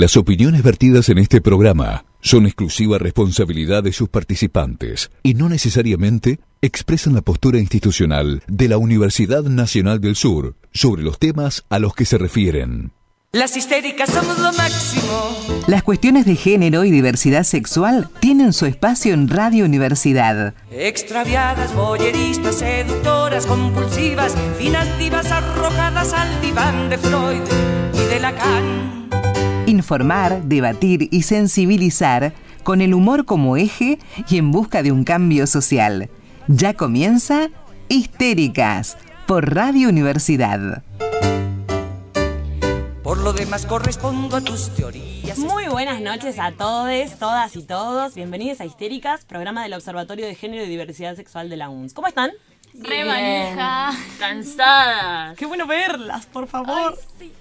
Las opiniones vertidas en este programa son exclusiva responsabilidad de sus participantes y no necesariamente expresan la postura institucional de la Universidad Nacional del Sur sobre los temas a los que se refieren. Las histéricas somos lo máximo. Las cuestiones de género y diversidad sexual tienen su espacio en Radio Universidad. Extraviadas, boyeristas, seductoras, compulsivas, finas divas arrojadas al diván de Freud y de Lacan. Informar, debatir y sensibilizar con el humor como eje y en busca de un cambio social. Ya comienza Histéricas por Radio Universidad. Por lo demás correspondo a tus teorías. Muy buenas noches a todos, todas y todos. Bienvenidos a Histéricas, programa del Observatorio de Género y Diversidad Sexual de la UNS. ¿Cómo están? Re manija, cansadas. Qué bueno verlas, por favor. Ay, sí.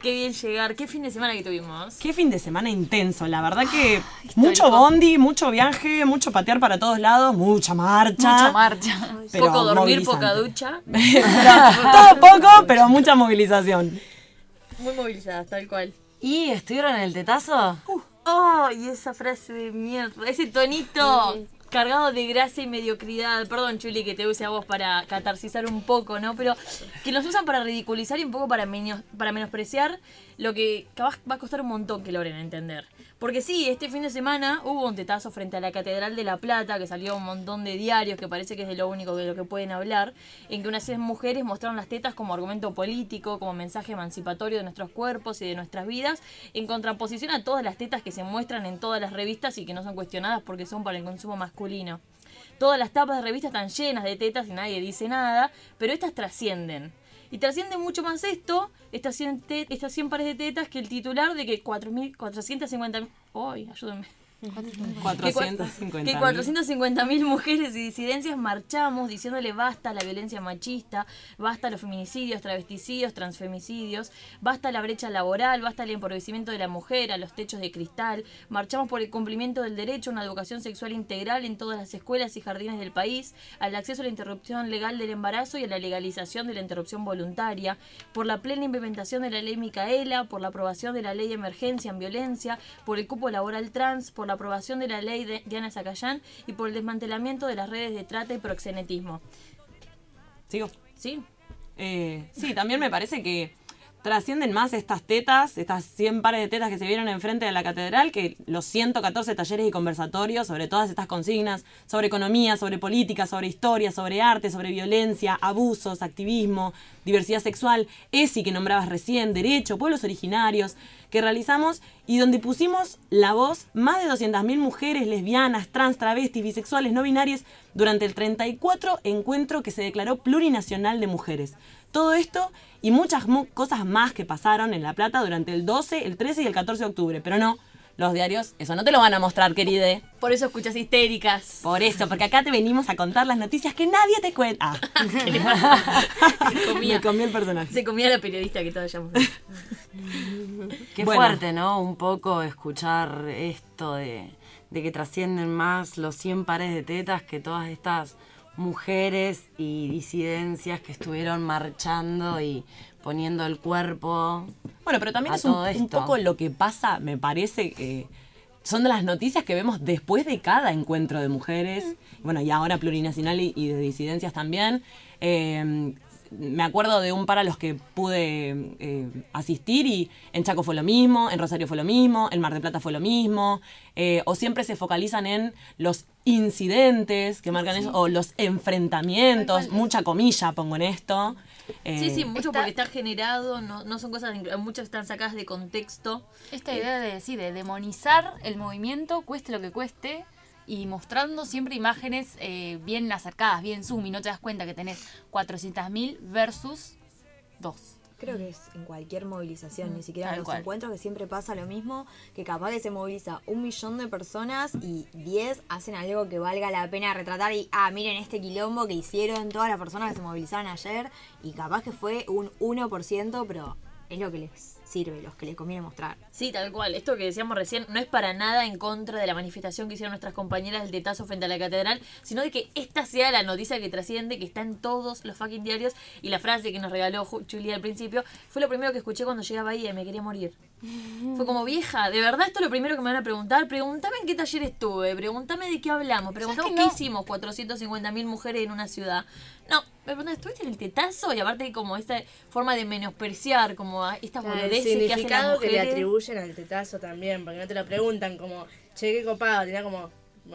Qué bien llegar. ¿Qué fin de semana que tuvimos? Qué fin de semana intenso, la verdad que mucho bondi, mucho viaje, mucho patear para todos lados, mucha marcha. Mucha marcha. Pero poco dormir, poca ducha. Todo poco, pero mucha movilización. Muy movilizadas, tal cual. ¿Y estuvieron en el tetazo? Oh, y esa frase de mierda, ese tonito cargado de gracia y mediocridad. Perdón, Chuli, que te use a vos para catarsizar un poco, ¿no? Pero que nos usan para ridiculizar y un poco para, menos- para menospreciar lo que capaz va a costar un montón que logren entender. Porque sí, este fin de semana hubo un tetazo frente a la Catedral de La Plata, que salió un montón de diarios, que parece que es de lo único de lo que pueden hablar, en que unas mujeres mostraron las tetas como argumento político, como mensaje emancipatorio de nuestros cuerpos y de nuestras vidas, en contraposición a todas las tetas que se muestran en todas las revistas y que no son cuestionadas porque son para el consumo masculino. Todas las tapas de revistas están llenas de tetas y nadie dice nada, pero estas trascienden. Y trasciende mucho más esto, estas 100, te- estas 100 pares de tetas, que el titular de que 4.450... ¡Ay, ayúdenme! Que cua- 450. Que 450.000 mujeres y disidencias marchamos diciéndole basta a la violencia machista, basta a los feminicidios, travesticidios, transfemicidios, basta a la brecha laboral, basta al empobrecimiento de la mujer, a los techos de cristal. Marchamos por el cumplimiento del derecho a una educación sexual integral en todas las escuelas y jardines del país, al acceso a la interrupción legal del embarazo y a la legalización de la interrupción voluntaria, por la plena implementación de la ley Micaela, por la aprobación de la ley de emergencia en violencia, por el cupo laboral trans, por la aprobación de la ley de Diana Zacayán y por el desmantelamiento de las redes de trata y proxenetismo. Sigo. ¿Sí? Eh, sí, también me parece que trascienden más estas tetas, estas 100 pares de tetas que se vieron enfrente de la catedral, que los 114 talleres y conversatorios sobre todas estas consignas, sobre economía, sobre política, sobre historia, sobre arte, sobre violencia, abusos, activismo, diversidad sexual, ESI que nombrabas recién, derecho, pueblos originarios, que realizamos y donde pusimos la voz más de 200.000 mujeres lesbianas, trans, travestis, bisexuales, no binarias durante el 34 encuentro que se declaró plurinacional de mujeres. Todo esto y muchas mu- cosas más que pasaron en La Plata durante el 12, el 13 y el 14 de octubre. Pero no, los diarios eso no te lo van a mostrar, querida. Por eso escuchas histéricas. Por eso, porque acá te venimos a contar las noticias que nadie te cuenta. Ah. Se comía. Me comí el personaje. Se comía la periodista que todos llamamos. Qué Bueno. fuerte, ¿no? Un poco escuchar esto de, de que trascienden más los 100 pares de tetas que todas estas mujeres y disidencias que estuvieron marchando y poniendo el cuerpo. Bueno, pero también es un, poco lo que pasa, me parece, que son de las noticias que vemos después de cada encuentro de mujeres, bueno, y ahora plurinacional y, y de disidencias también. Eh, me acuerdo de un par a los que pude eh, asistir y en Chaco fue lo mismo, en Rosario fue lo mismo, en Mar del Plata fue lo mismo, eh, o siempre se focalizan en los incidentes que marcan eso, o los enfrentamientos, mucha comilla pongo en esto. Sí, Eh, sí, mucho porque está generado, no, no son cosas, muchas están sacadas de contexto. Esta idea de, sí, de demonizar el movimiento, cueste lo que cueste, y mostrando siempre imágenes eh, bien acercadas, bien zoom, y no te das cuenta que tenés 400.000 versus 2. Creo que es en cualquier movilización, ni siquiera en los cual. encuentros, que siempre pasa lo mismo, que capaz que se moviliza un millón de personas y 10 hacen algo que valga la pena retratar y, ah, miren este quilombo que hicieron todas las personas que se movilizaron ayer y capaz que fue un 1%, pero es lo que les sirve, los que les conviene mostrar. Sí, tal cual. Esto que decíamos recién no es para nada en contra de la manifestación que hicieron nuestras compañeras del tetazo frente a la catedral, sino de que esta sea la noticia que trasciende, que está en todos los fucking diarios. Y la frase que nos regaló Ju- Julia al principio fue lo primero que escuché cuando llegaba ahí y me quería morir. Fue como vieja, de verdad esto es lo primero que me van a preguntar. Pregúntame en qué taller estuve, pregúntame de qué hablamos, pregúntame qué no? hicimos 450.000 mujeres en una ciudad. No, me preguntan, ¿estuviste en el tetazo? Y aparte como esta forma de menospreciar, como a estas Claro, el boludeces que hacen las significado que le mujeres. atribuyen al tetazo también, porque no te lo preguntan como, che, qué copado, tenía como,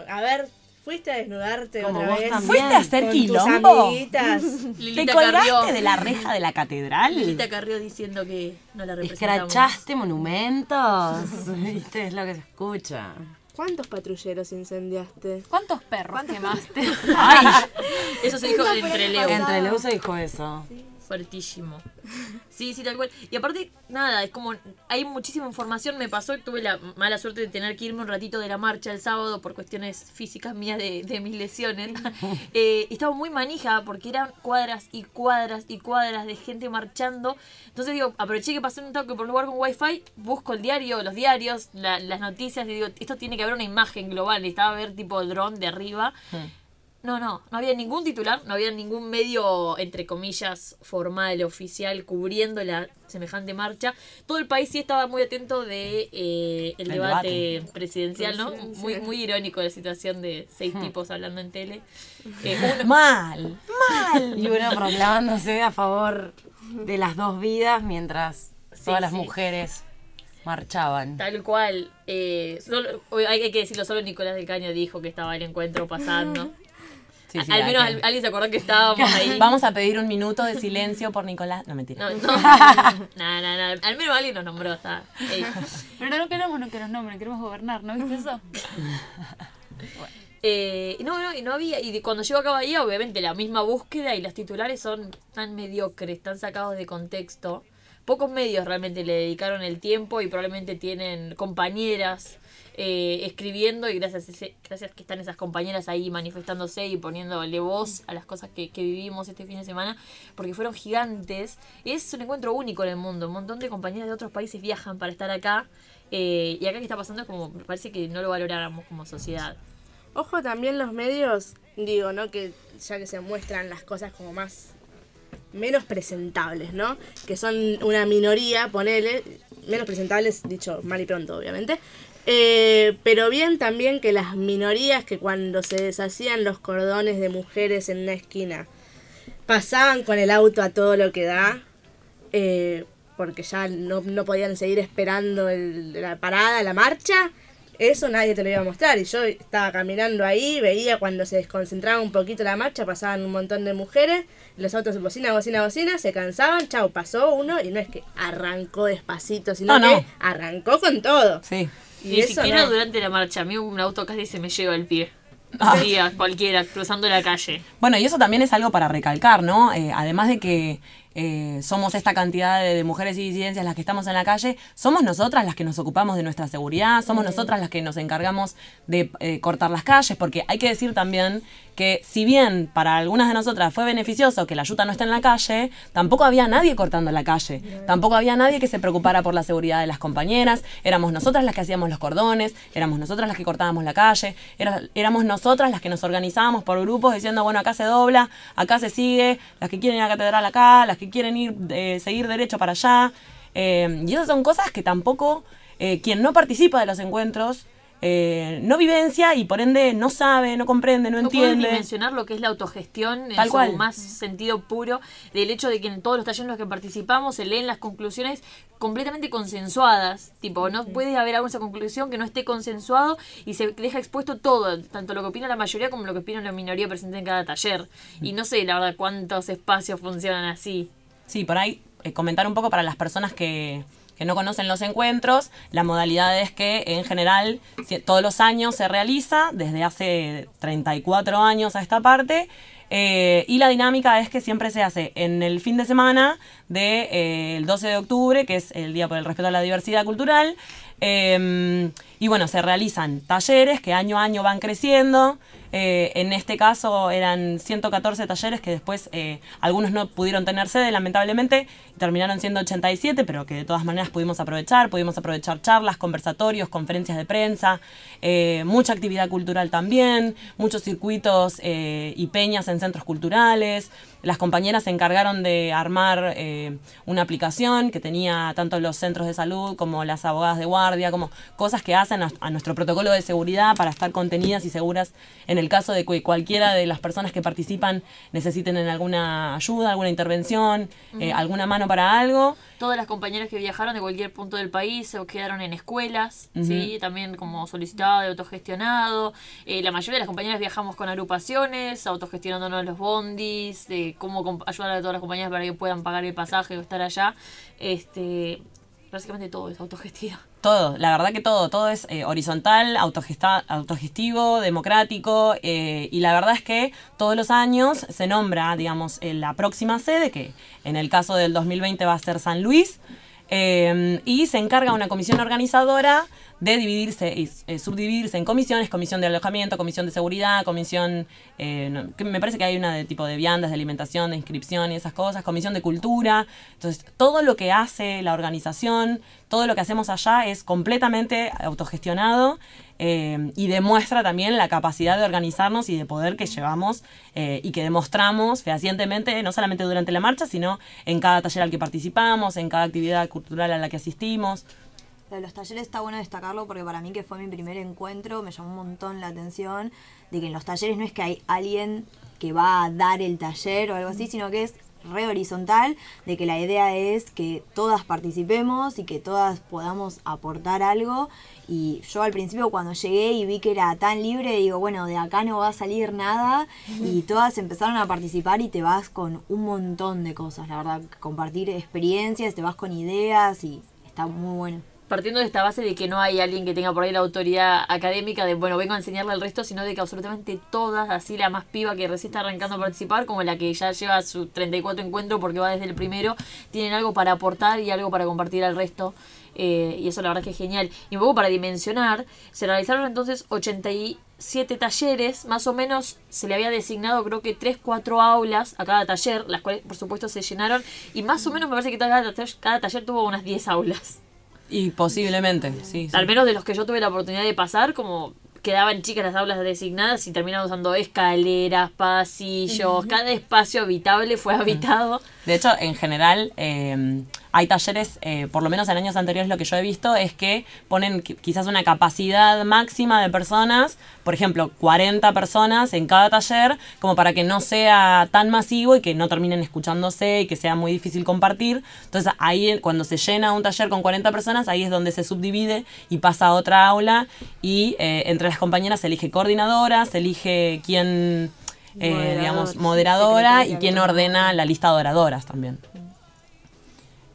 a ver, ¿fuiste a desnudarte Como otra vos vez? también. ¿Fuiste a hacer con tus quilombo? amiguitas? ¿Te Lilita colgaste Carrió, de la reja de la catedral? Lilita Carrió diciendo que no la representamos. ¿Escrachaste monumentos? ¿Viste? Es lo que se escucha. ¿Cuántos patrulleros incendiaste? ¿Cuántos perros quemaste? Ay, Eso se dijo entre Leo. Entre Leuso dijo eso. Fuertísimo. Sí, sí, tal cual. Y aparte, nada, es como, hay muchísima información. Me pasó, tuve la mala suerte de tener que irme un ratito de la marcha el sábado por cuestiones físicas mías de, de mis lesiones. Eh, estaba muy manija porque eran cuadras y cuadras y cuadras de gente marchando. Entonces digo, aproveché que pasé un toque por un lugar con wifi, busco el diario, los diarios, la- las noticias y digo, esto tiene que haber una imagen global. Necesitaba ver tipo el dron de arriba. No, no, no había ningún titular, no había ningún medio, entre comillas, formal, oficial, cubriendo la semejante marcha. Todo el país sí estaba muy atento de eh, el, El debate, debate. presidencial, ¿no? Muy, muy irónico la situación de seis tipos hablando en tele. Eh, uno- mal. Y uno proclamándose a favor de las dos vidas mientras todas las sí. mujeres marchaban. Tal cual. Eh, solo- hay que decirlo, solo Nicolás del Caño dijo que estaba el encuentro pasando. Sí, sí, Al menos alguien se acordó que estábamos ahí. Vamos a pedir un minuto de silencio por Nicolás. No, mentira. No, no, no, no, no, Al menos alguien nos nombró. Está. Ey. Pero no queremos no que nos nombren, queremos gobernar, ¿no viste eso? Eh, no, no, y no había. Y cuando llego acá a Bahía, obviamente la misma búsqueda y los titulares son tan mediocres, tan sacados de contexto. Pocos medios realmente le dedicaron el tiempo y probablemente tienen compañeras eh, escribiendo y gracias a ese- gracias que están esas compañeras ahí manifestándose y poniéndole voz a las cosas que, que vivimos este fin de semana, porque fueron gigantes. Es un encuentro único en el mundo. Un montón de compañeras de otros países viajan para estar acá. eh, y acá que está pasando es como, parece que no lo valoráramos como sociedad. Ojo también los medios, digo, ¿no? Que ya que se muestran las cosas como más menos presentables, ¿no? Que son una minoría, ponele, menos presentables, dicho mal y pronto, obviamente. Eh, pero bien también que las minorías que cuando se deshacían los cordones de mujeres en una esquina pasaban con el auto a todo lo que da, eh, porque ya no, no podían seguir esperando la parada, la marcha, eso nadie te lo iba a mostrar. Y yo estaba caminando ahí, veía cuando se desconcentraba un poquito la marcha, pasaban un montón de mujeres, los autos bocina, bocina, bocina, se cansaban, chau, pasó uno y no es que arrancó despacito, sino No, no. que arrancó con todo. Sí. Y Ni eso siquiera no. durante la marcha. A mí un auto casi se me lleva el pie. Ah. Sí, cualquiera, cruzando la calle. Bueno, y eso también es algo para recalcar, ¿no? Eh, además de que eh, somos esta cantidad de, de mujeres y disidencias las que estamos en la calle, somos nosotras las que nos ocupamos de nuestra seguridad, somos nosotras las que nos encargamos de eh, cortar las calles, porque hay que decir también que si bien para algunas de nosotras fue beneficioso que la yuta no esté en la calle, tampoco había nadie cortando la calle, tampoco había nadie que se preocupara por la seguridad de las compañeras, éramos nosotras las que hacíamos los cordones, éramos nosotras las que cortábamos la calle, éramos nosotras las que nos organizábamos por grupos diciendo, bueno, acá se dobla, acá se sigue, las que quieren ir a la catedral acá, las que quieren ir, eh, seguir derecho para allá. Eh, y esas son cosas que tampoco eh, quien no participa de los encuentros eh, no vivencia y por ende no sabe, no comprende, no, No entiende. dimensionar lo que es la autogestión en Tal su cual. más sentido puro, del hecho de que en todos los talleres en los que participamos se leen las conclusiones completamente consensuadas. Tipo, no puede haber alguna conclusión que no esté consensuado y se deja expuesto todo, tanto lo que opina la mayoría como lo que opina la minoría presente en cada taller. Y no sé, la verdad, cuántos espacios funcionan así. Sí, por ahí eh, comentar un poco para las personas que, que no conocen los encuentros, la modalidad es que en general todos los años se realiza, desde hace 34 años a esta parte, eh, y la dinámica es que siempre se hace en el fin de semana del 12 de octubre, que es el Día por el Respeto a la Diversidad Cultural, eh, y bueno, se realizan talleres que año a año van creciendo. Eh, en este caso eran 114 talleres que después eh, algunos no pudieron tener sede, lamentablemente, y terminaron siendo 87, pero que de todas maneras pudimos aprovechar. Pudimos aprovechar charlas, conversatorios, conferencias de prensa, eh, mucha actividad cultural también, muchos circuitos y peñas en centros culturales. Las compañeras se encargaron de armar eh, una aplicación que tenía tanto los centros de salud como las abogadas de guardia, como cosas que hacen a, a nuestro protocolo de seguridad para estar contenidas y seguras en el caso de que cualquiera de las personas que participan necesiten en alguna ayuda, alguna intervención, eh, alguna mano para algo. Todas las compañeras que viajaron de cualquier punto del país se quedaron en escuelas. ¿sí? también como solicitado de autogestionado. Eh, la mayoría de las compañeras viajamos con agrupaciones, autogestionándonos los bondis, de cómo ayudar a todas las compañeras para que puedan pagar el pasaje o estar allá. Este, básicamente todo es autogestión. Todo, la verdad que todo, todo es eh, horizontal, autogestivo, democrático eh, y la verdad es que todos los años se nombra, digamos, la próxima sede, que en el caso del 2020 va a ser San Luis, eh, y se encarga una comisión organizadora de dividirse y eh, subdividirse en comisiones, comisión de alojamiento, comisión de seguridad, comisión, eh, que me parece que hay una de tipo de viandas, de alimentación, de inscripción y esas cosas, comisión de cultura. Entonces, todo lo que hace la organización, todo lo que hacemos allá es completamente autogestionado eh, y demuestra también la capacidad de organizarnos y de poder que llevamos eh, y que demostramos fehacientemente, no solamente durante la marcha, sino en cada taller al que participamos, en cada actividad cultural a la que asistimos. Lo de los talleres está bueno destacarlo porque para mí que fue mi primer encuentro me llamó un montón la atención de que en los talleres no es que hay alguien que va a dar el taller o algo así, sino que es re horizontal, de que la idea es que todas participemos y que todas podamos aportar algo. Y yo al principio cuando llegué y vi que era tan libre, digo, bueno, de acá no va a salir nada. Y todas empezaron a participar y te vas con un montón de cosas, la verdad, compartir experiencias, te vas con ideas y está muy bueno. Partiendo de esta base de que no hay alguien que tenga por ahí la autoridad académica de, bueno, vengo a enseñarle al resto, sino de que absolutamente todas, así la más piba que recién está arrancando a participar, como la que ya lleva su 34 encuentro porque va desde el primero, tienen algo para aportar y algo para compartir al resto. eh, y eso la verdad que es genial. Y un poco para dimensionar, se realizaron entonces 87 talleres, más o menos se le había designado creo que 3, 4 aulas a cada taller, las cuales por supuesto se llenaron, y más o menos me parece que cada taller, tuvo unas 10 aulas. Y posiblemente, sí. sí. Al menos de los que yo tuve la oportunidad de pasar, como quedaban chicas las aulas designadas y terminaban usando escaleras, pasillos, cada espacio habitable fue habitado. De hecho, en general, eh, hay talleres, eh, por lo menos en años anteriores lo que yo he visto es que ponen qui- quizás una capacidad máxima de personas, por ejemplo, 40 personas en cada taller, como para que no sea tan masivo y que no terminen escuchándose y que sea muy difícil compartir. Entonces ahí cuando se llena un taller con 40 personas, ahí es donde se subdivide y pasa a otra aula y eh, entre las compañeras se elige coordinadora, se elige quién... eh, digamos, moderadora y quien ordena la lista de oradoras también.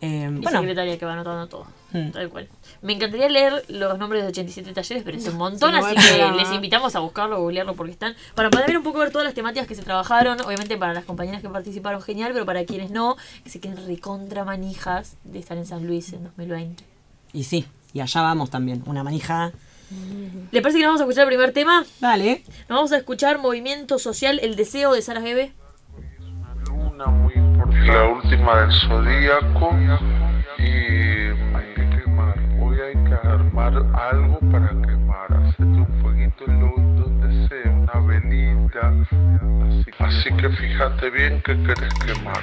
Eh, Y bueno, secretaria que va anotando todo. Mm. Tal cual. Me encantaría leer los nombres de 87 talleres, pero es un montón, Sí, así que les invitamos a buscarlo, googlearlo porque están. Para poder ver un poco ver todas las temáticas que se trabajaron, obviamente para las compañeras que participaron, genial, pero para quienes no, que se queden recontra manijas de estar en San Luis en 2020. y sí, y allá vamos también, una manija. ¿Le parece que nos vamos a escuchar el primer tema? Dale. Nos vamos a escuchar Movimiento Social, El Deseo de Sara Gebe. la última del zodíaco y hay que quemar. Hoy hay que armar algo para quemar. Hacete un fueguito en lo donde sea, una velita. Así, así que fíjate bien que querés quemar.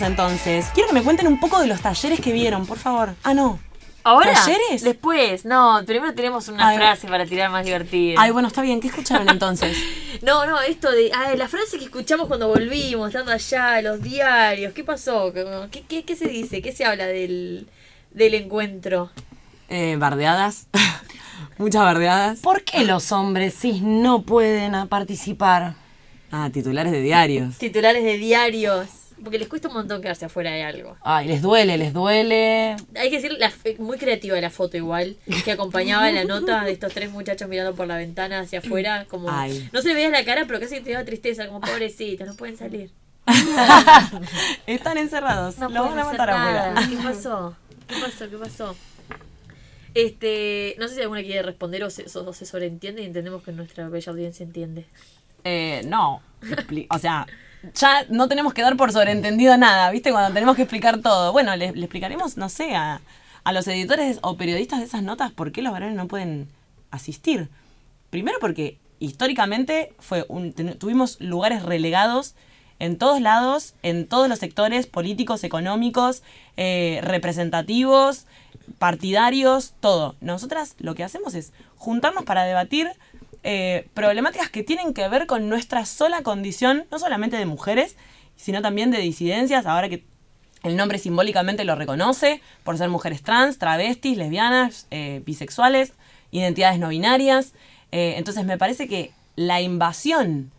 Entonces. Quiero que me cuenten un poco de los talleres que vieron, por favor. Ah, no. ¿Ahora? ¿Talleres? Después. No, primero tenemos una Ay. frase para tirar más divertida. Ay, bueno, está bien. ¿Qué escucharon entonces? No, no, esto de. Ah, la frase que escuchamos cuando volvimos, estando allá, los diarios. ¿Qué pasó? ¿Qué, qué, qué se dice? ¿Qué se habla del, del encuentro? Eh, bardeadas. Muchas bardeadas. ¿Por qué los hombres cis no pueden participar? Ah, titulares de diarios. Titulares de diarios. Porque les cuesta un montón quedarse afuera de algo. Ay, les duele, les duele. Hay que decir, la, f- muy creativa la foto igual, que acompañaba la nota de estos tres muchachos mirando por la ventana hacia afuera, como... Ay. No se le veía la cara, pero casi te daba tristeza, como pobrecitos, no pueden salir. Están encerrados. No Los van a matar afuera. ¿Qué pasó? ¿Qué pasó? ¿Qué pasó? Este, no sé si alguna quiere responder o se, o se sobreentiende y entendemos que nuestra bella audiencia entiende. Eh, no. O sea, ya no tenemos que dar por sobreentendido nada, ¿viste? Cuando tenemos que explicar todo. Bueno, le, explicaremos, no sé, a, a los editores o periodistas de esas notas por qué los varones no pueden asistir. Primero porque históricamente fue un, tuvimos lugares relegados en todos lados, en todos los sectores políticos, económicos, eh, representativos, partidarios, todo. Nosotras lo que hacemos es juntarnos para debatir eh, problemáticas que tienen que ver con nuestra sola condición, no solamente de mujeres, sino también de disidencias, ahora que el nombre simbólicamente lo reconoce, por ser mujeres trans, travestis, lesbianas, eh, bisexuales, identidades no binarias. Eh, entonces me parece que la invasión,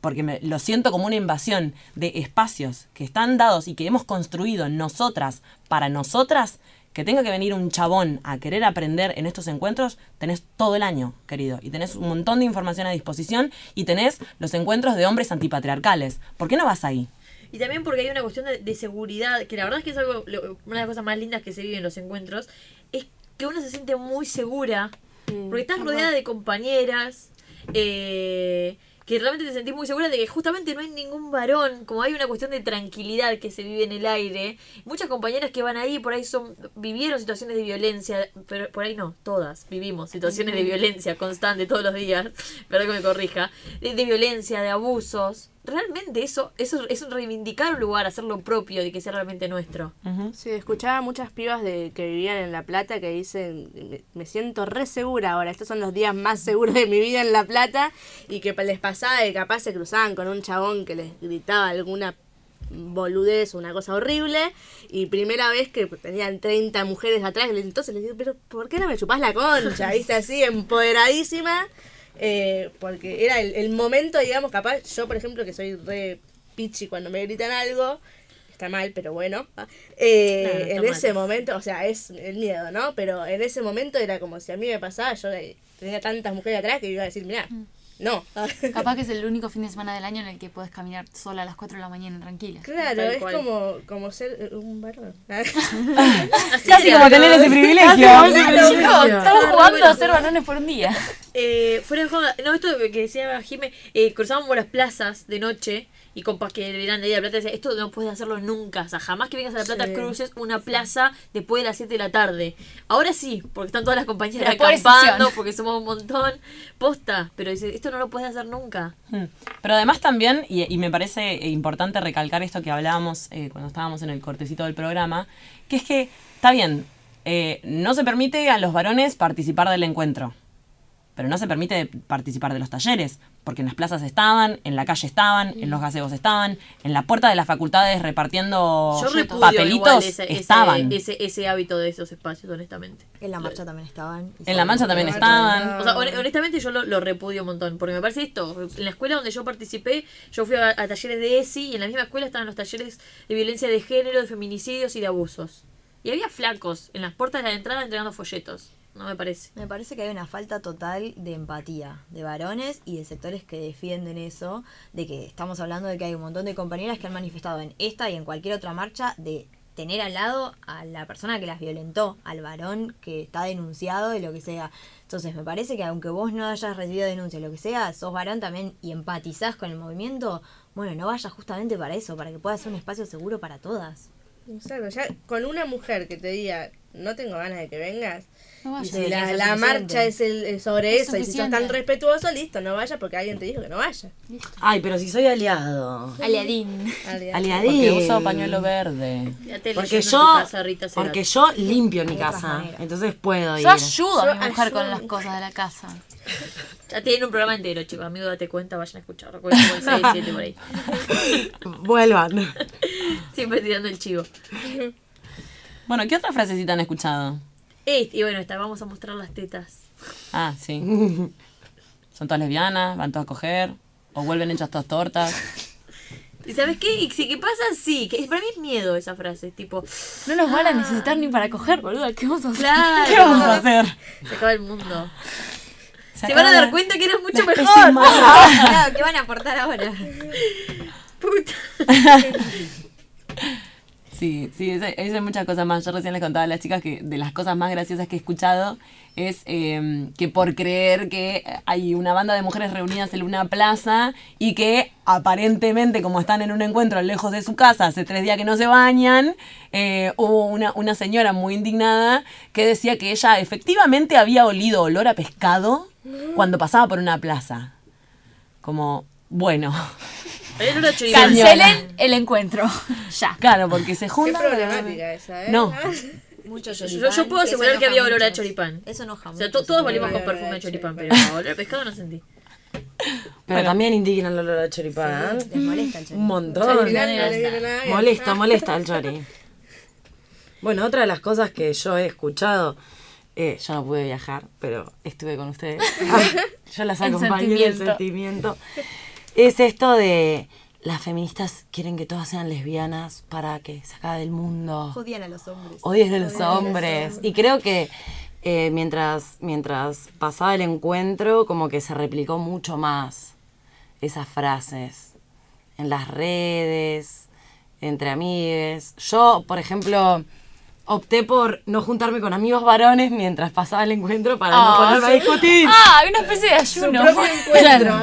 porque lo siento como una invasión de espacios que están dados y que hemos construido nosotras para nosotras, que tenga que venir un chabón a querer aprender en estos encuentros, tenés todo el año, querido. Y tenés un montón de información a disposición y tenés los encuentros de hombres antipatriarcales. ¿Por qué no vas ahí? Y también porque hay una cuestión de, de seguridad, que la verdad es que es algo, lo- una de las cosas más lindas que se vive en los encuentros, es que uno se siente muy segura, porque estás rodeada de compañeras, eh, que realmente te sentís muy segura de que justamente no hay ningún varón, como hay una cuestión de tranquilidad que se vive en el aire. Muchas compañeras que van ahí por ahí son vivieron situaciones de violencia, pero por ahí no, todas vivimos situaciones de violencia constante todos los días, perdón que me corrija, de, de violencia, de abusos. Realmente eso, eso es reivindicar un lugar, hacerlo propio y que sea realmente nuestro. Sí, escuchaba muchas pibas de que vivían en La Plata que dicen, me, me siento re segura ahora, estos son los días más seguros de mi vida en La Plata, y que les pasaba de capaz se cruzaban con un chabón que les gritaba alguna boludez o una cosa horrible, y primera vez que tenían 30 mujeres atrás, entonces les digo, pero ¿por qué no me chupás la concha? ¿Viste así, empoderadísima? Eh, porque era el, el momento, digamos, capaz, yo por ejemplo, que soy re pichi cuando me gritan algo, está mal, pero bueno, eh, Claro, está en mal. ese momento, o sea, es el miedo, ¿no? Pero en ese momento era como si a mí me pasaba, yo eh, tenía tantas mujeres atrás que iba a decir, mira, no. Capaz que es el único fin de semana del año en el que puedes caminar sola a las 4 de la mañana tranquila. Claro, Tal es cual. como, como ser eh, un varón. Casi como tener ese privilegio. Chicos, estamos jugando a ser varones por un día. Eh, fuera de joda, no, esto que decía Jime, eh, cruzábamos las plazas de noche y compas que eran de ahí de La Plata decían, esto no puedes hacerlo nunca, o sea, jamás que vengas a La Plata Sí. cruces una plaza después de las 7 de la tarde. Ahora sí, porque están todas las compañeras Pero por acampando, porque somos un montón, posta, pero dice, esto no lo puedes hacer nunca. Mm. Pero además también, y, y me parece eh, importante recalcar esto que hablábamos eh, cuando estábamos en el cortecito del programa, que es que, está bien, eh, no se permite a los varones participar del encuentro, pero no se permite participar de los talleres, porque en las plazas estaban, en la calle estaban, en los gaseos estaban, en la puerta de las facultades repartiendo Yo repudio papelitos ese, ese- estaban. Ese, ese hábito de esos espacios, honestamente. En la marcha también estaban. en la mancha también estaban. O sea, hon- honestamente yo lo, lo repudio un montón, porque me parece esto, en la escuela donde yo participé, yo fui a, a talleres de ESI y en la misma escuela estaban los talleres de violencia de género, de feminicidios y de abusos. Y había flacos en las puertas de la entrada entregando folletos, no me parece. Me parece que hay una falta total de empatía de varones y de sectores que defienden eso, de que estamos hablando de que hay un montón de compañeras que han manifestado en esta y en cualquier otra marcha de tener al lado a la persona que las violentó, al varón que está denunciado y lo que sea. Entonces me parece que aunque vos no hayas recibido denuncia, lo que sea, sos varón también y empatizás con el movimiento, bueno, no vayas justamente para eso, para que pueda ser un espacio seguro para todas. Exacto, ya con una mujer que te diga, no tengo ganas de que vengas, No y vayas. si debería la, marcha es, el, es sobre Es eso, y si sos tan respetuoso, listo, no vayas porque alguien te dijo que no vaya. Ay, pero si soy aliado. Aliadín. Aliadín. Porque uso pañuelo verde. Porque yo, casa, Rita porque yo limpio mi casa, entonces puedo ir. Yo ayudo a mi mujer con las cosas de la casa. Ya tienen un programa entero, chicos, amigo, date cuenta, vayan a escucharlo. El 6, 7 por ahí. Vuelvan. Siempre tirando el chivo. Bueno, ¿qué otra frasecita han escuchado? Eh, y bueno, esta, vamos a mostrar las tetas. Ah, sí. Son todas lesbianas, van todas a coger, o vuelven hechas todas tortas. ¿Y sabes qué? Y si que pasa, sí. Que para mí es miedo esa frase. Tipo, No nos van a necesitar ni para coger, boluda. ¿Qué vamos a hacer? claro. ¿Qué vamos a hacer? Se acaba el mundo. Se, van a dar cuenta que eras mucho mejor. Claro, ¿qué van a aportar ahora? Puta. Sí, sí, eso, muchas cosas más. Yo recién les contaba a las chicas que de las cosas más graciosas que he escuchado es eh, que por creer que hay una banda de mujeres reunidas en una plaza y que aparentemente como están en un encuentro lejos de su casa, hace tres días que no se bañan, eh, hubo una, una señora muy indignada que decía que ella efectivamente había olido olor a pescado cuando pasaba por una plaza. Como, bueno, Hay olor a choripán. Cancelen el encuentro. ya. claro, porque se Qué juntan... problemática esa, ¿eh? No. Mucho Yo, choripán, yo puedo asegurar que había olor a choripán. Eso enoja O sea, mucho, todos sí. volvimos con perfume de choripán, pero olor a pescado no sentí. Pero también indigna el olor a choripán. Les molesta el choripán. Un montón. Choripán. Molesta, molesta el chori. Bueno, otra de las cosas que yo he escuchado, eh, yo no pude viajar, pero estuve con ustedes. yo las acompañé en el sentimiento. Es esto de las feministas quieren que todas sean lesbianas para que se acabe el mundo. Odian a los hombres. Odian a los hombres. Y creo que eh, mientras, mientras pasaba el encuentro, como que se replicó mucho más esas frases en las redes, entre amigues. Yo, por ejemplo, opté por no juntarme con amigos varones mientras pasaba el encuentro para no Ah, ponerme a discutir. Ah, una especie de ayuno. Encuentro,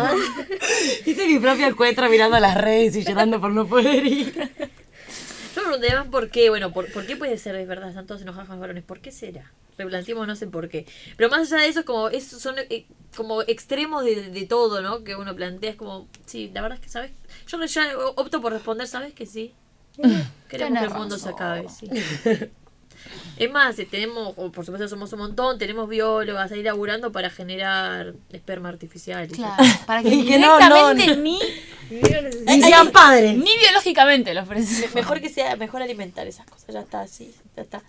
Hice mi propio encuentro mirando las redes y llorando por no poder ir. Yo me pregunté además por qué, bueno, por, por qué puede ser, es verdad, están todos enojados con los varones, ¿por qué será? Replanteemos, no sé por qué. Pero más allá de eso, es como, es, son eh, como extremos de, de todo, ¿no? Que uno plantea, es como, sí, la verdad es que, ¿sabes? Yo ya opto por responder, ¿sabes que sí? Queremos que el mundo se acabe, sí. Es más, eh, tenemos, o por supuesto somos un montón, tenemos biólogas ahí laburando para generar esperma artificial. y Claro, para que Y que no, no, directamente no. ni sean padres. Ni biológicamente lo ofrecen. Me- Mejor que sea, mejor alimentar esas cosas, ya está, sí, ya está.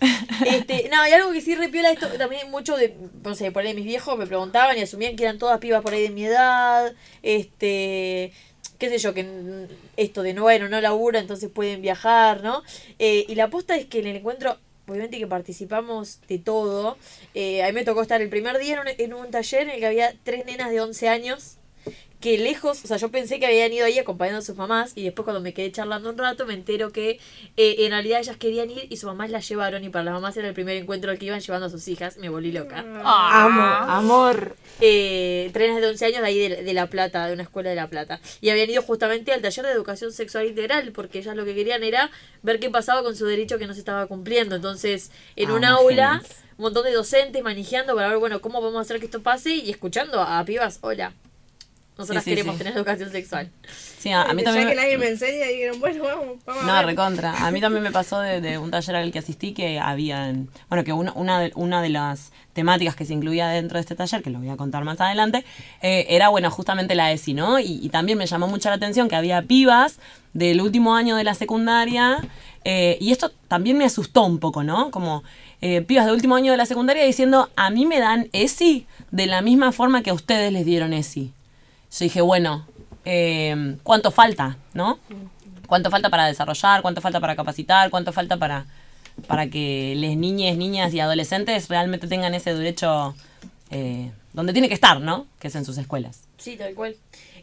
Este, no, y algo que sí repiola esto, también mucho de, no sé, por ahí mis viejos me preguntaban y asumían que eran todas pibas por ahí de mi edad, este, qué sé yo, que esto de no, bueno, no labura, entonces pueden viajar, ¿no? Eh, y la aposta es que en el encuentro, obviamente que participamos de todo, eh, a mí me tocó estar el primer día en un, taller en el que había tres nenas de 11 años, que lejos, o sea, yo pensé que habían ido ahí acompañando a sus mamás y después cuando me quedé charlando un rato me entero que eh, en realidad ellas querían ir y sus mamás las llevaron y para las mamás era el primer encuentro al que iban llevando a sus hijas, me volví loca. Amo, amor. Eh, trenes de 11 años de ahí de, de La Plata, de una escuela de La Plata. Y habían ido justamente al taller de educación sexual integral porque ellas lo que querían era ver qué pasaba con su derecho que no se estaba cumpliendo. Entonces, en Ah, un aula, un montón de docentes manejando para ver, bueno, cómo vamos a hacer que esto pase y escuchando a, pibas, hola. Nosotras Sí, sí, queremos sí. tener educación sexual. Sí, a, a mí ya también. que me- nadie me enseña, dijeron, bueno, vamos, vamos a No, ver. recontra. A mí también me pasó de, de un taller al que asistí que habían, bueno, que una, una, de, una de las temáticas que se incluía dentro de este taller, que lo voy a contar más adelante, eh, era, bueno, justamente la ESI, ¿no? Y, y también me llamó mucho la atención que había pibas del último año de la secundaria, eh, y esto también me asustó un poco, ¿no? Como eh, pibas del último año de la secundaria diciendo, a mí me dan ESI de la misma forma que a ustedes les dieron ESI. Yo dije, bueno, eh, ¿cuánto falta, no? ¿Cuánto falta para desarrollar? ¿Cuánto falta para capacitar? ¿Cuánto falta para, para que las niñas, niñas y adolescentes realmente tengan ese derecho eh, donde tiene que estar, ¿no? Que es en sus escuelas. Sí, tal cual.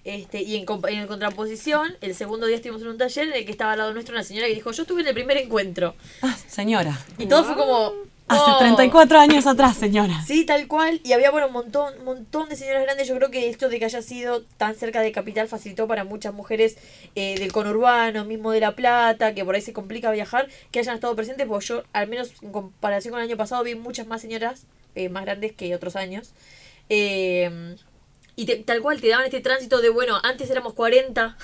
Este, y en, en contraposición, el segundo día estuvimos en un taller en el que estaba al lado nuestro una señora que dijo, yo estuve en el primer encuentro. Ah, señora. Y todo fue como... Hace "Oh". 34 años atrás, señora. Sí, tal cual. Y había, bueno, un montón, montón de señoras grandes. Yo creo que esto de que haya sido tan cerca de Capital facilitó para muchas mujeres eh, del conurbano, mismo de La Plata, que por ahí se complica viajar, que hayan estado presentes, porque yo, al menos en comparación con el año pasado, vi muchas más señoras eh, más grandes que otros años. Eh, y te- tal cual te daban este tránsito de, bueno, antes éramos 40,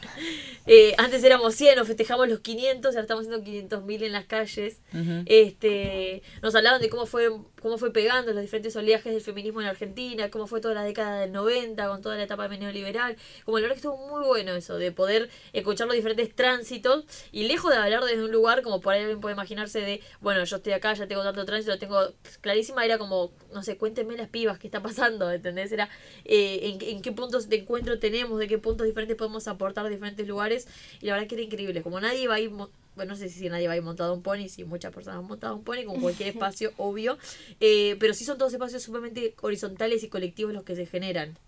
eh, antes éramos 100, nos festejamos los 500, ahora estamos haciendo 500 mil en las calles. Este Nos hablaban de cómo fue cómo fue pegando los diferentes oleajes del feminismo en Argentina, cómo fue toda la década del 90, con toda la etapa neoliberal. Como la verdad que estuvo muy bueno eso, de poder escuchar los diferentes tránsitos y lejos de hablar desde un lugar como por ahí alguien puede imaginarse de, bueno, yo estoy acá, ya tengo tanto tránsito, tengo clarísima, era como, no sé, cuéntenme las pibas, qué está pasando, ¿entendés? Era eh, en, en qué puntos de encuentro tenemos, de qué puntos diferentes podemos aportar a diferentes lugares y la verdad que era increíble, como nadie va a ir... Bueno, no sé si nadie va a ir montado a un pony, si muchas personas han montado un pony, como cualquier espacio, obvio. Eh, pero sí son todos espacios sumamente horizontales y colectivos los que se generan.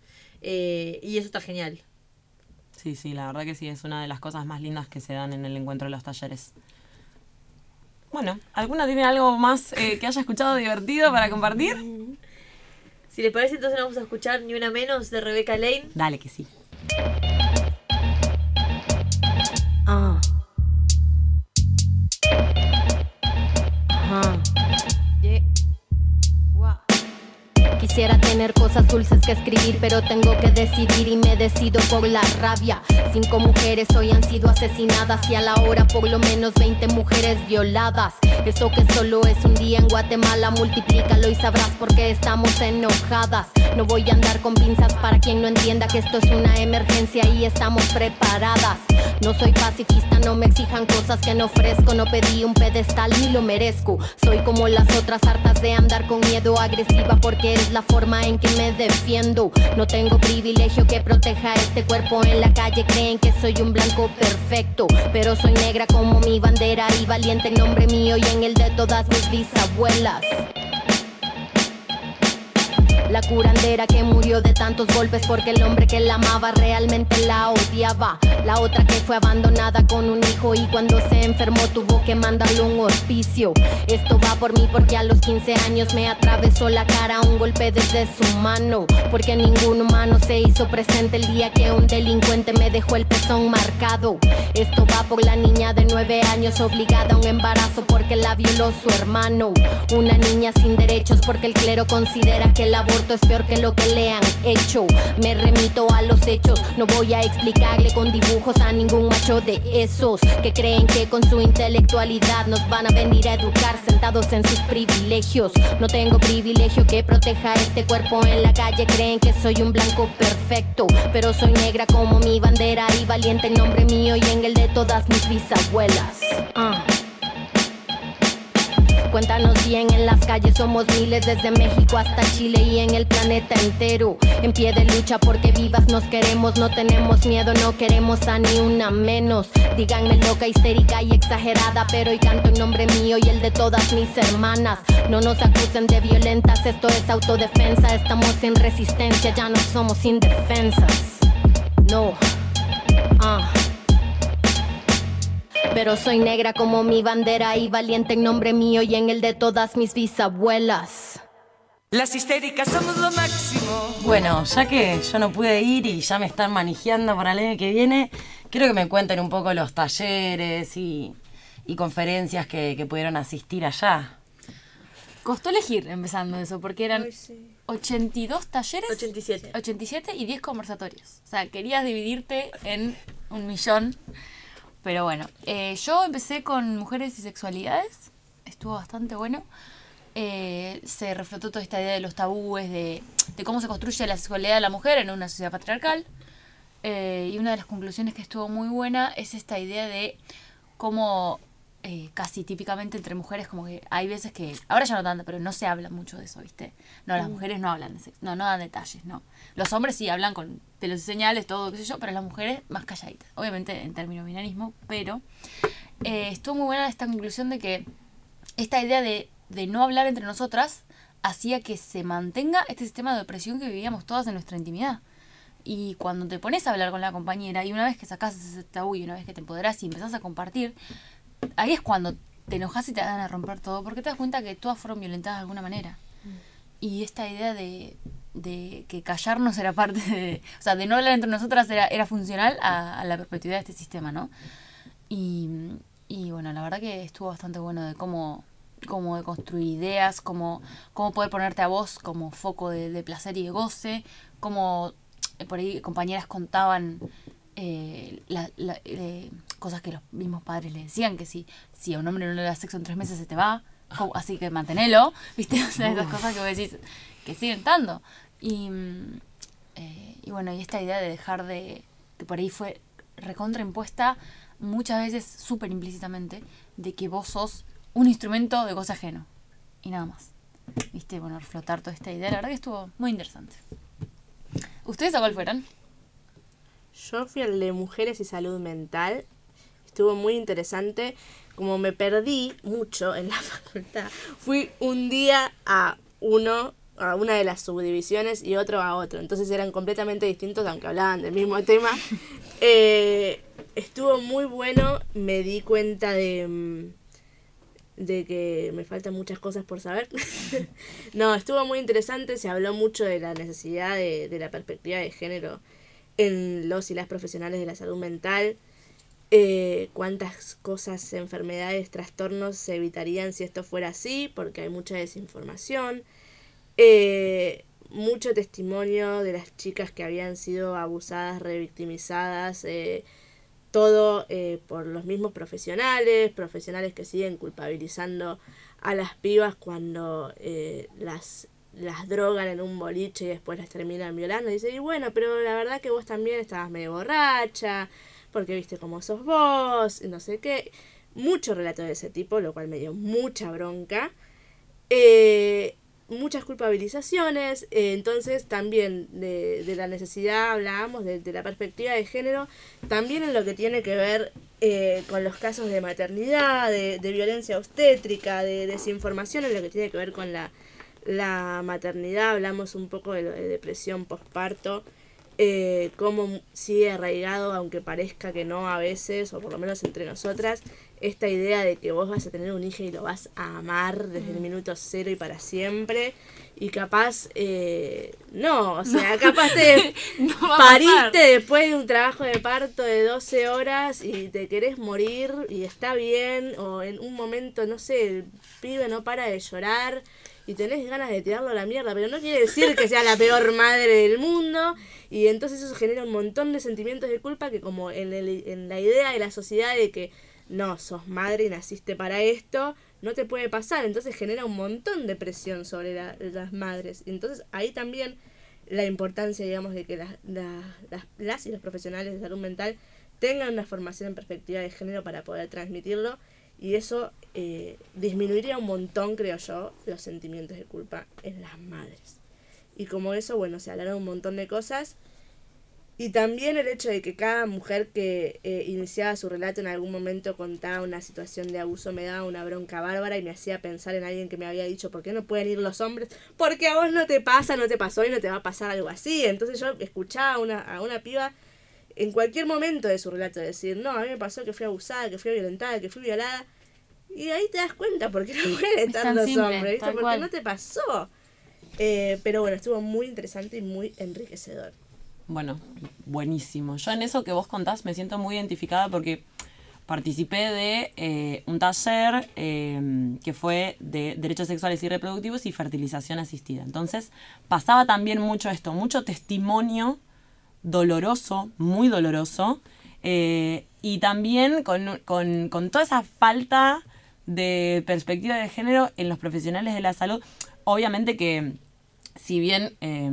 Eh, y eso está genial. Sí, sí, la verdad que sí, es una de las cosas más lindas que se dan en el encuentro de los talleres. Bueno, ¿alguna tiene algo más eh, que haya escuchado divertido para compartir? Si les parece, entonces vamos a escuchar Ni Una Menos de Rebecca Lane. Dale que sí. Ah. Ajá. Yeah. Guau. Quisiera tener cosas dulces que escribir, pero tengo que decidir y me decido por la rabia. Cinco mujeres hoy han sido asesinadas y a la hora por lo menos 20 mujeres violadas. Eso que solo es un día en Guatemala, multiplícalo y sabrás por qué estamos enojadas. No voy a andar con pinzas para quien no entienda que esto es una emergencia y estamos preparadas. No soy pacifista, no me exijan cosas que no ofrezco. No pedí un pedestal ni lo merezco. Soy como las otras hartas de andar con miedo agresiva porque es la forma en que me defiendo. No tengo privilegio que proteja este cuerpo en la calle. Creen que soy un blanco perfecto, pero soy negra como mi bandera y valiente en nombre mío y en el de todas mis bisabuelas. La curandera que murió de tantos golpes porque el hombre que la amaba realmente la odiaba. La otra que fue abandonada con un hijo y cuando se enfermó tuvo que mandarle un hospicio. Esto va por mí porque a los 15 años me atravesó la cara un golpe desde su mano. Porque ningún humano se hizo presente el día que un delincuente me dejó el pezón marcado. Esto va por la niña de 9 años obligada a un embarazo porque la violó su hermano. Una niña sin derechos porque el clero considera que el aborto es peor que lo que le han hecho. Me remito a los hechos, no voy a explicarle con dibujos a ningún macho de esos que creen que con su intelectualidad nos van a venir a educar sentados en sus privilegios. No tengo privilegio que proteja este cuerpo en la calle, creen que soy un blanco perfecto, pero soy negra como mi bandera y valiente en nombre mío y en el de todas mis bisabuelas. Ah. Cuéntanos bien, en las calles somos miles, desde México hasta Chile y en el planeta entero. En pie de lucha porque vivas nos queremos, no tenemos miedo, no queremos a ni una menos. Díganme loca, histérica y exagerada, pero hoy canto en nombre mío y el de todas mis hermanas. No nos acusen de violentas, esto es autodefensa, estamos en resistencia, ya no somos indefensas. No. Ah. Pero soy negra como mi bandera y valiente en nombre mío y en el de todas mis bisabuelas. Las histéricas somos lo máximo. Bueno, ya que yo no pude ir y ya me están manejando para el año que viene, quiero que me cuenten un poco los talleres y, y conferencias que, que pudieron asistir allá. Costó elegir empezando eso, porque eran Ay, sí. 82 talleres. 87. 87 y 10 conversatorios. O sea, querías dividirte en un millón. Pero bueno, eh, yo empecé con mujeres y sexualidades. Estuvo bastante bueno. Eh, se reflotó toda esta idea de los tabúes, de, cómo se construye la sexualidad de la mujer en una sociedad patriarcal. Eh, y una de las conclusiones que estuvo muy buena es esta idea de cómo eh, casi típicamente entre mujeres como que hay veces que, ahora ya no tanto, pero no se habla mucho de eso, ¿viste? No, las mujeres no hablan de sexo, no, no dan detalles, no. Los hombres sí hablan con pelos y señales, todo, qué sé yo, pero las mujeres más calladitas. Obviamente en términos binarismo, pero eh, estuvo muy buena esta conclusión de que esta idea de, de no hablar entre nosotras hacía que se mantenga este sistema de opresión que vivíamos todas en nuestra intimidad. Y cuando te pones a hablar con la compañera y una vez que sacas ese tabú y una vez que te empoderás y empezás a compartir, ahí es cuando te enojas y te dan a romper todo porque te das cuenta que todas fueron violentadas de alguna manera. Y esta idea de, de que callarnos era parte de... O sea, de no hablar entre nosotras era, era funcional a, a la perpetuidad de este sistema, ¿no? Y, y bueno, la verdad que estuvo bastante bueno de cómo, cómo de construir ideas, cómo, cómo poder ponerte a vos como foco de, de placer y de goce, cómo eh, por ahí compañeras contaban eh, la- la- eh, cosas que los mismos padres le decían, que si, si a un hombre no le da sexo en tres meses se te va, así que mantenelo, ¿viste? O sea, esas cosas que vos decís que siguen estando. Y, mm, eh, y bueno, y esta idea de dejar de, que por ahí fue recontraimpuesta muchas veces súper implícitamente, de que vos sos un instrumento de goce ajeno. Y nada más. ¿Viste? Bueno, reflotar toda esta idea, la verdad que estuvo muy interesante. ¿Ustedes a cuál fueron? Yo fui al de mujeres y salud mental. Estuvo muy interesante. Como me perdí mucho en la facultad, fui un día a uno, a una de las subdivisiones y otro a otro. Entonces eran completamente distintos, aunque hablaban del mismo tema. Eh, estuvo muy bueno. Me di cuenta de, mm, de que me faltan muchas cosas por saber. no, estuvo muy interesante. Se habló mucho de la necesidad de, de la perspectiva de género en los y las profesionales de la salud mental. Eh, cuántas cosas, enfermedades, trastornos se evitarían si esto fuera así, porque hay mucha desinformación. Eh, mucho testimonio de las chicas que habían sido abusadas, revictimizadas, eh, todo eh, por los mismos profesionales, profesionales que siguen culpabilizando a las pibas cuando eh, las, las drogan en un boliche y después las terminan violando. Y dice, y bueno, pero la verdad que vos también estabas medio borracha, porque viste cómo sos vos, no sé qué. Mucho relato de ese tipo, lo cual me dio mucha bronca. Eh, muchas culpabilizaciones, eh, entonces también de, de la necesidad hablábamos, de, la perspectiva de género, también en lo que tiene que ver eh, con los casos de maternidad, de, de violencia obstétrica, de desinformación, en lo que tiene que ver con la, la maternidad, hablamos un poco de depresión postparto, eh, cómo sigue arraigado, aunque parezca que no a veces, o por lo menos entre nosotras, esta idea de que vos vas a tener un hijo y lo vas a amar desde el minuto cero y para siempre. Y capaz, eh, no, o sea, capaz te No pariste después de un trabajo de parto de 12 horas y te querés morir y está bien, o en un momento, no sé, el pibe no para de llorar y tenés ganas de tirarlo a la mierda, pero no quiere decir que sea la peor madre del mundo y entonces eso genera un montón de sentimientos de culpa que como en, el- en la idea de la sociedad de que no, sos madre y naciste para esto, no te puede pasar, entonces genera un montón de presión sobre la- las madres. Y entonces ahí también la importancia, digamos, de que las, la- las, las y los profesionales de salud mental tengan una formación en perspectiva de género para poder transmitirlo y eso eh, disminuiría un montón, creo yo, los sentimientos de culpa en las madres. Y como eso, bueno, se hablaron un montón de cosas. Y también el hecho de que cada mujer que eh, iniciaba su relato en algún momento contaba una situación de abuso me daba una bronca bárbara y me hacía pensar en alguien que me había dicho, ¿por qué no pueden ir los hombres? Porque a vos no te pasa, no te pasó y no te va a pasar algo así. Entonces yo escuchaba a una, a una piba en cualquier momento de su relato decir, no, a mí me pasó que fui abusada, que fui violentada, que fui violada. Y ahí te das cuenta por qué no pueden estar tan los simple, hombres, ¿viste? Porque cual. no te pasó. Eh, pero bueno, estuvo muy interesante y muy enriquecedor. Bueno, buenísimo. Yo en eso que vos contás me siento muy identificada porque participé de eh, un taller eh, que fue de derechos sexuales y reproductivos y fertilización asistida. Entonces pasaba también mucho esto, mucho testimonio doloroso, muy doloroso, eh, y también con, con- con toda esa falta de perspectiva de género en los profesionales de la salud. Obviamente que si bien, eh,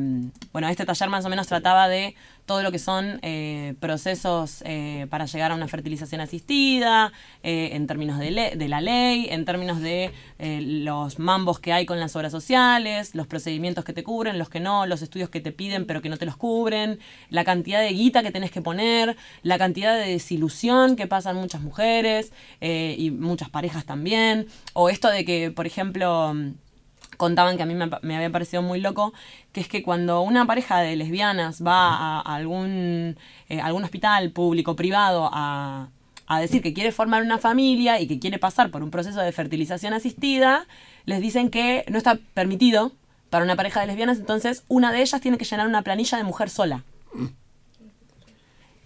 bueno, este taller más o menos trataba de todo lo que son eh, procesos eh, para llegar a una fertilización asistida, eh, en términos de, de la ley, en términos de los mambos que hay con las obras sociales, los procedimientos que te cubren, los que no, los estudios que te piden pero que no te los cubren, la cantidad de guita que tenés que poner, la cantidad de desilusión que pasan muchas mujeres y muchas parejas también, o esto de que, por ejemplo, contaban que a mí me, había parecido muy loco, que es que cuando una pareja de lesbianas va a, a algún, eh, algún hospital público, privado, a, a decir que quiere formar una familia y que quiere pasar por un proceso de fertilización asistida, les dicen que no está permitido para una pareja de lesbianas, entonces una de ellas tiene que llenar una planilla de mujer sola.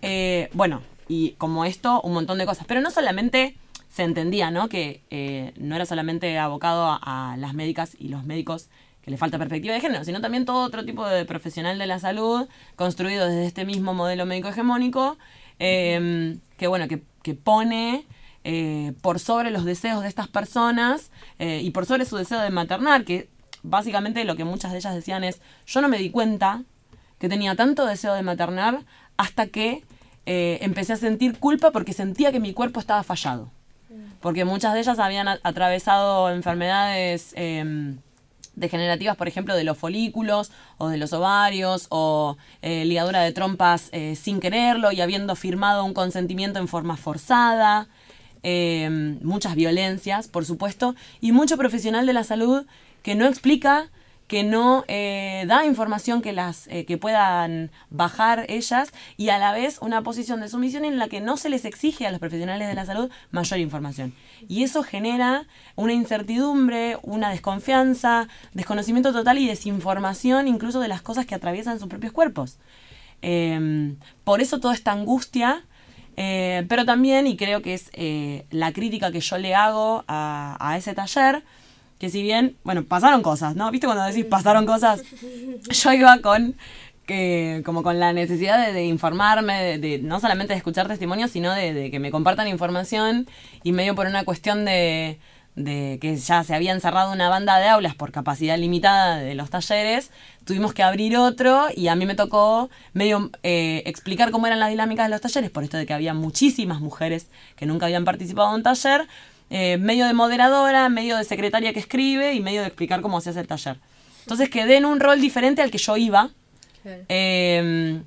Eh, bueno, y como esto, un montón de cosas. Pero no solamente se entendía, ¿no? Que eh, no era solamente abocado a, las médicas y los médicos que le falta perspectiva de género, sino también todo otro tipo de profesional de la salud construido desde este mismo modelo médico hegemónico, eh, que bueno, que, pone eh, por sobre los deseos de estas personas eh, y por sobre su deseo de maternar, que básicamente lo que muchas de ellas decían es, yo no me di cuenta que tenía tanto deseo de maternar hasta que empecé a sentir culpa porque sentía que mi cuerpo estaba fallado. Porque muchas de ellas habían atravesado enfermedades em, degenerativas, por ejemplo, de los folículos o de los ovarios o eh, ligadura de trompas eh, sin quererlo y habiendo firmado un consentimiento en forma forzada. em, muchas violencias, por supuesto, y mucho profesional de la salud que no explica que no eh, da información que las eh, que puedan bajar ellas y a la vez una posición de sumisión en la que no se les exige a los profesionales de la salud mayor información. Y eso genera una incertidumbre una desconfianza desconocimiento total y desinformación incluso de las cosas que atraviesan sus propios cuerpos. Eh, por eso toda esta angustia eh, pero también y creo que es la crítica que yo le hago a, a ese taller que si bien, bueno, pasaron cosas, ¿no? ¿Viste cuando decís pasaron cosas? Yo iba con que como con la necesidad de, informarme, de, no solamente de escuchar testimonios, sino de, que me compartan información y medio por una cuestión de, de que ya se había encerrado una banda de aulas por capacidad limitada de los talleres, tuvimos que abrir otro y a mí me tocó medio eh, explicar cómo eran las dinámicas de los talleres, por esto de que había muchísimas mujeres que nunca habían participado en un taller, eh, medio de moderadora, medio de secretaria que escribe y medio de explicar cómo se hace el taller. Entonces quedé en un rol diferente al que yo iba. Eh,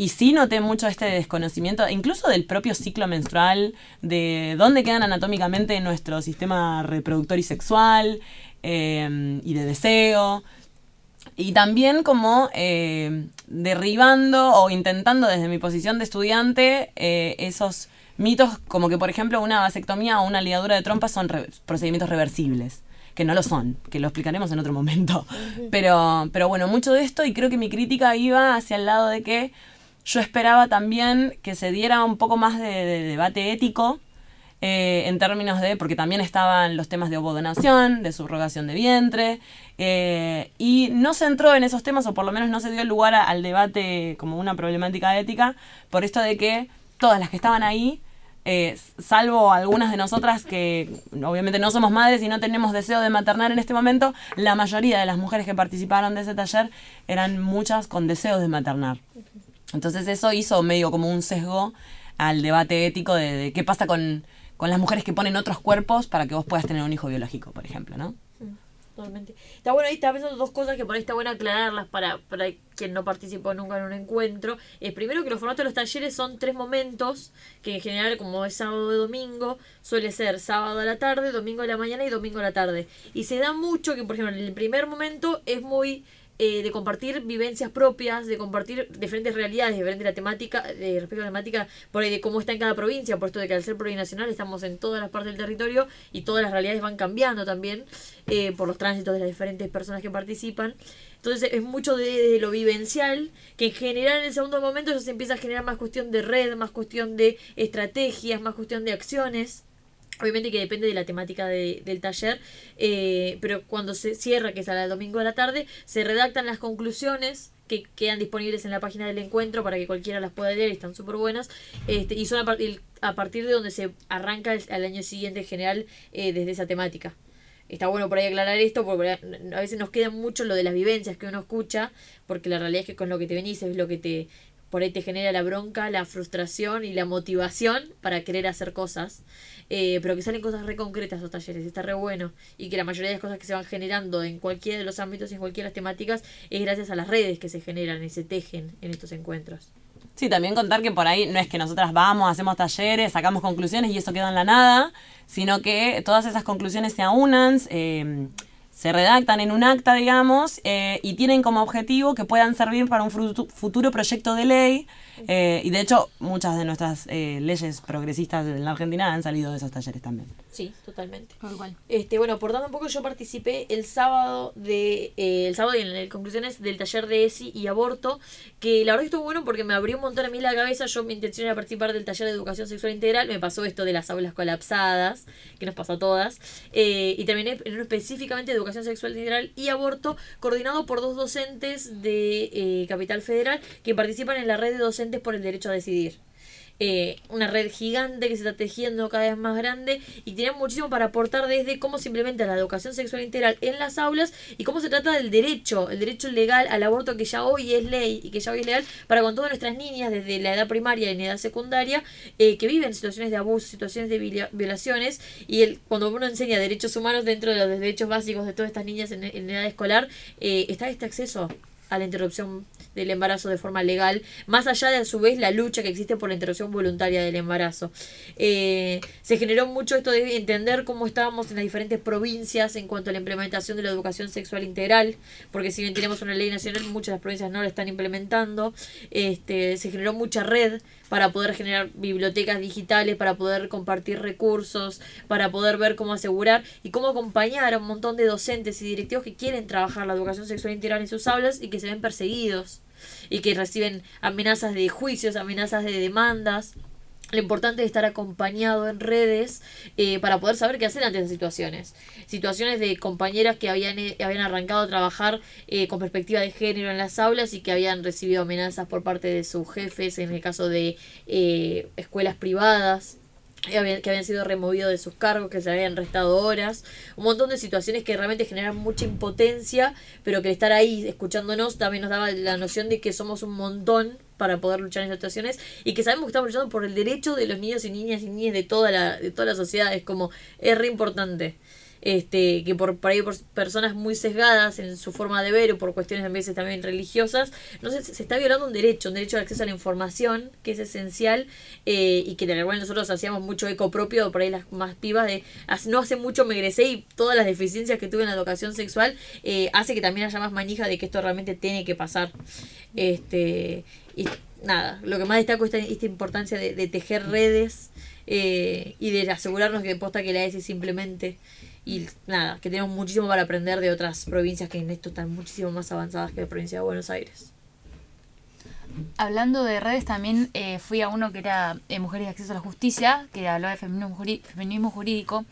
y sí noté mucho este desconocimiento, incluso del propio ciclo menstrual, de dónde quedan anatómicamente nuestro sistema reproductor y sexual, eh, y de deseo. Y también como eh, derribando o intentando desde mi posición de estudiante eh, esos mitos como que, por ejemplo, una vasectomía o una ligadura de trompas son re- procedimientos reversibles que no lo son, que lo explicaremos en otro momento. Pero, pero bueno, mucho de esto y creo que mi crítica iba hacia el lado de que yo esperaba también que se diera un poco más de, de debate ético eh, en términos de, porque también estaban los temas de ovodonación, de subrogación de vientre, eh, y no se entró en esos temas, o por lo menos no se dio lugar a- al debate como una problemática ética, por esto de que todas las que estaban ahí, eh, salvo algunas de nosotras que obviamente no somos madres y no tenemos deseo de maternar en este momento, la mayoría de las mujeres que participaron de ese taller eran muchas con deseos de maternar. Entonces eso hizo medio como un sesgo al debate ético de, de qué pasa con, con las mujeres que ponen otros cuerpos para que vos puedas tener un hijo biológico, por ejemplo, ¿no? Está bueno, ahí está pensando dos cosas que por ahí está bueno aclararlas para, para quien no participó nunca en un encuentro. Eh, primero que los formatos de los talleres son tres momentos, que en general como es sábado y domingo, suele ser sábado a la tarde, domingo a la mañana y domingo a la tarde. Y se da mucho que, por ejemplo, en el primer momento es muy eh, de compartir vivencias propias, de compartir diferentes realidades, diferentes la temática, de respecto a la temática, por ahí de cómo está en cada provincia, por esto de que al ser plurinacional estamos en todas las partes del territorio y todas las realidades van cambiando también eh, por los tránsitos de las diferentes personas que participan. Entonces es mucho de, de lo vivencial, que en general en el segundo momento ya se empieza a generar más cuestión de red, más cuestión de estrategias, más cuestión de acciones. Obviamente que depende de la temática de- del taller, eh, pero cuando se cierra, que es al domingo de la tarde, se redactan las conclusiones que quedan disponibles en la página del encuentro para que cualquiera las pueda leer están súper buenas. Este, y son a, a partir de donde se arranca el- al año siguiente en general eh, desde esa temática. Está bueno por ahí aclarar esto, porque a veces nos queda mucho lo de las vivencias que uno escucha, porque la realidad es que con lo que te venís es lo que te por ahí te genera la bronca, la frustración y la motivación para querer hacer cosas. Eh, pero que salen cosas re concretas esos talleres, está re bueno. Y que la mayoría de las cosas que se van generando en cualquiera de los ámbitos y en cualquiera de las temáticas es gracias a las redes que se generan y se tejen en estos encuentros. Sí, también contar que por ahí no es que nosotras vamos, hacemos talleres, sacamos conclusiones y eso queda en la nada, sino que todas esas conclusiones se aunan, eh, se redactan en un acta, digamos, eh, y tienen como objetivo que puedan servir para un futuro proyecto de ley. Eh, y de hecho, muchas de nuestras eh, leyes progresistas en la Argentina han salido de esos talleres también. Sí, totalmente. Tal cual. Este, bueno, por tanto un poco yo participé el sábado de eh, el sábado y en las conclusiones del taller de ESI y aborto, que la verdad que estuvo bueno porque me abrió un montón a mí la cabeza. Yo mi intención era participar del taller de educación sexual integral, me pasó esto de las aulas colapsadas, que nos pasó a todas, eh, y terminé en uno específicamente de educación sexual integral y aborto, coordinado por dos docentes de eh, Capital Federal que participan en la red de docentes por el derecho a decidir. Eh, una red gigante que se está tejiendo cada vez más grande y tiene muchísimo para aportar desde cómo se implementa la educación sexual integral en las aulas y cómo se trata del derecho, el derecho legal al aborto que ya hoy es ley y que ya hoy es legal para con todas nuestras niñas desde la edad primaria y en edad secundaria eh, que viven situaciones de abuso, situaciones de viola- violaciones y el, cuando uno enseña derechos humanos dentro de los derechos básicos de todas estas niñas en, en edad escolar, eh, está este acceso a la interrupción del embarazo de forma legal, más allá de a su vez la lucha que existe por la interrupción voluntaria del embarazo. Eh, se generó mucho esto de entender cómo estábamos en las diferentes provincias en cuanto a la implementación de la educación sexual integral, porque si bien tenemos una ley nacional, muchas de las provincias no la están implementando. Este, se generó mucha red para poder generar bibliotecas digitales, para poder compartir recursos, para poder ver cómo asegurar y cómo acompañar a un montón de docentes y directivos que quieren trabajar la educación sexual integral en sus aulas y que se ven perseguidos y que reciben amenazas de juicios, amenazas de demandas. Lo importante es estar acompañado en redes eh, para poder saber qué hacer ante esas situaciones. Situaciones de compañeras que habían, eh, habían arrancado a trabajar eh, con perspectiva de género en las aulas y que habían recibido amenazas por parte de sus jefes, en el caso de eh, escuelas privadas que habían, sido removidos de sus cargos, que se habían restado horas, un montón de situaciones que realmente generan mucha impotencia, pero que estar ahí escuchándonos también nos daba la noción de que somos un montón para poder luchar en esas situaciones y que sabemos que estamos luchando por el derecho de los niños y niñas y niñas de toda la, de toda la sociedad, es como, es re importante. Este, que por, por ahí por personas muy sesgadas en su forma de ver o por cuestiones a veces también religiosas, no sé, se está violando un derecho, un derecho al acceso a la información que es esencial eh, y que de alguna nosotros hacíamos mucho eco propio, por ahí las más pibas de hace- no hace mucho me egresé y todas las deficiencias que tuve en la educación sexual eh, hace que también haya más manija de que esto realmente tiene que pasar. Este, y nada, lo que más destaco es esta, esta importancia de, de tejer redes eh, y de asegurarnos que posta que la ESI simplemente y nada, que tenemos muchísimo para aprender de otras provincias que en esto están muchísimo más avanzadas que la provincia de Buenos Aires. Hablando de redes, también eh, fui a uno que era eh, Mujeres de Acceso a la Justicia, que hablaba de feminismo, jurídico,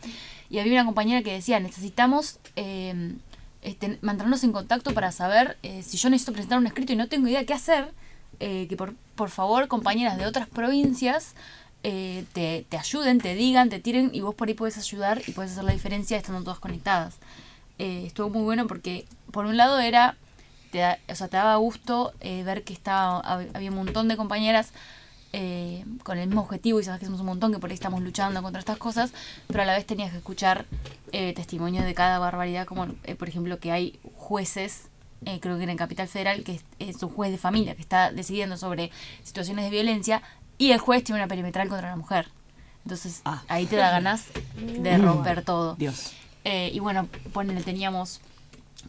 y había una compañera que decía, necesitamos eh, mantenernos en contacto para saber eh, si yo necesito presentar un escrito y no tengo idea qué hacer, eh, que por, por favor compañeras de otras provincias eh, te, te ayuden, te digan, te tiren, y vos por ahí puedes ayudar y puedes hacer la diferencia estando todas conectadas. Eh, estuvo muy bueno porque, por un lado, era te, da- o sea, te daba gusto eh, ver que estaba, hab- había un montón de compañeras eh, con el mismo objetivo y sabes que somos un montón que por ahí estamos luchando contra estas cosas, pero a la vez tenías que escuchar eh, testimonio de cada barbaridad, como eh, por ejemplo que hay jueces, eh, creo que en el Capital Federal, que es, es un juez de familia que está decidiendo sobre situaciones de violencia y el juez tiene una perimetral contra la mujer. Entonces ahí te da ganas de romper todo. Dios. Eh, y bueno, ponele, teníamos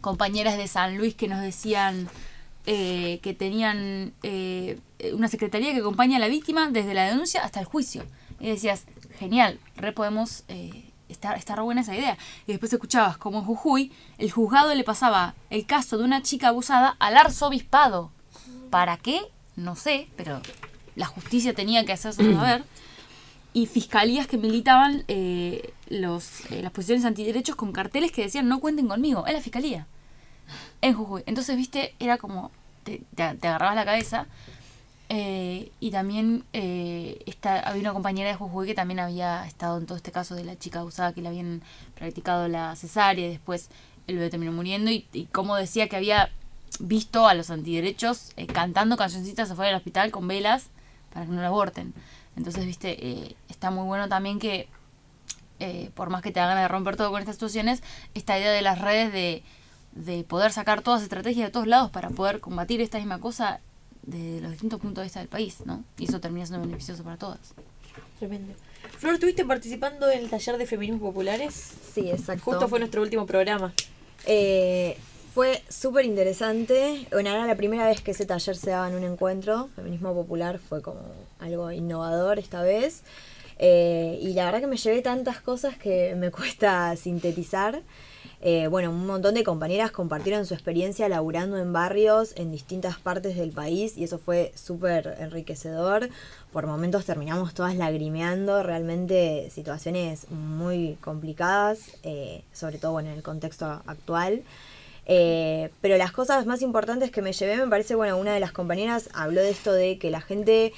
compañeras de San Luis que nos decían eh, que tenían eh, una secretaría que acompaña a la víctima desde la denuncia hasta el juicio. Y decías, genial, re podemos estar, estar buena esa idea. Y después escuchabas como en Jujuy, el juzgado le pasaba el caso de una chica abusada al arzobispado. ¿Para qué? No sé, pero la justicia tenía que hacerse saber. Y fiscalías que militaban eh, los, eh, las posiciones antiderechos con carteles que decían no cuenten conmigo, es la fiscalía, en Jujuy. Entonces, viste, era como, te, te- te agarrabas la cabeza. eh, y también eh, esta, había una compañera de Jujuy que también había estado en todo este caso de la chica abusada que le habían practicado la cesárea y después el bebé terminó muriendo. Y, y como decía que había visto a los antiderechos eh, cantando cancioncitas afuera del hospital con velas para que no la aborten. Entonces, viste, eh, está muy bueno también que, eh, por más que te hagan de romper todo con estas situaciones, esta idea de las redes de, de poder sacar todas las estrategias de todos lados para poder combatir esta misma cosa de los distintos puntos de vista del país, ¿no? Y eso termina siendo beneficioso para todas. Tremendo. Flor, ¿estuviste participando en el taller de feminismos populares? Sí, exacto. Justo fue nuestro último programa. Eh, fue súper interesante. Bueno, era la primera vez que ese taller se daba en un encuentro. Feminismo popular fue como algo innovador esta vez. Eh, y la verdad que me llevé tantas cosas que me cuesta sintetizar. Eh, bueno, un montón de compañeras compartieron su experiencia laburando en barrios en distintas partes del país y eso fue súper enriquecedor. Por momentos terminamos todas lagrimeando, realmente situaciones muy complicadas, eh, sobre todo bueno, en el contexto actual. Eh, pero las cosas más importantes que me llevé, me parece, bueno, una de las compañeras habló de esto de que la gente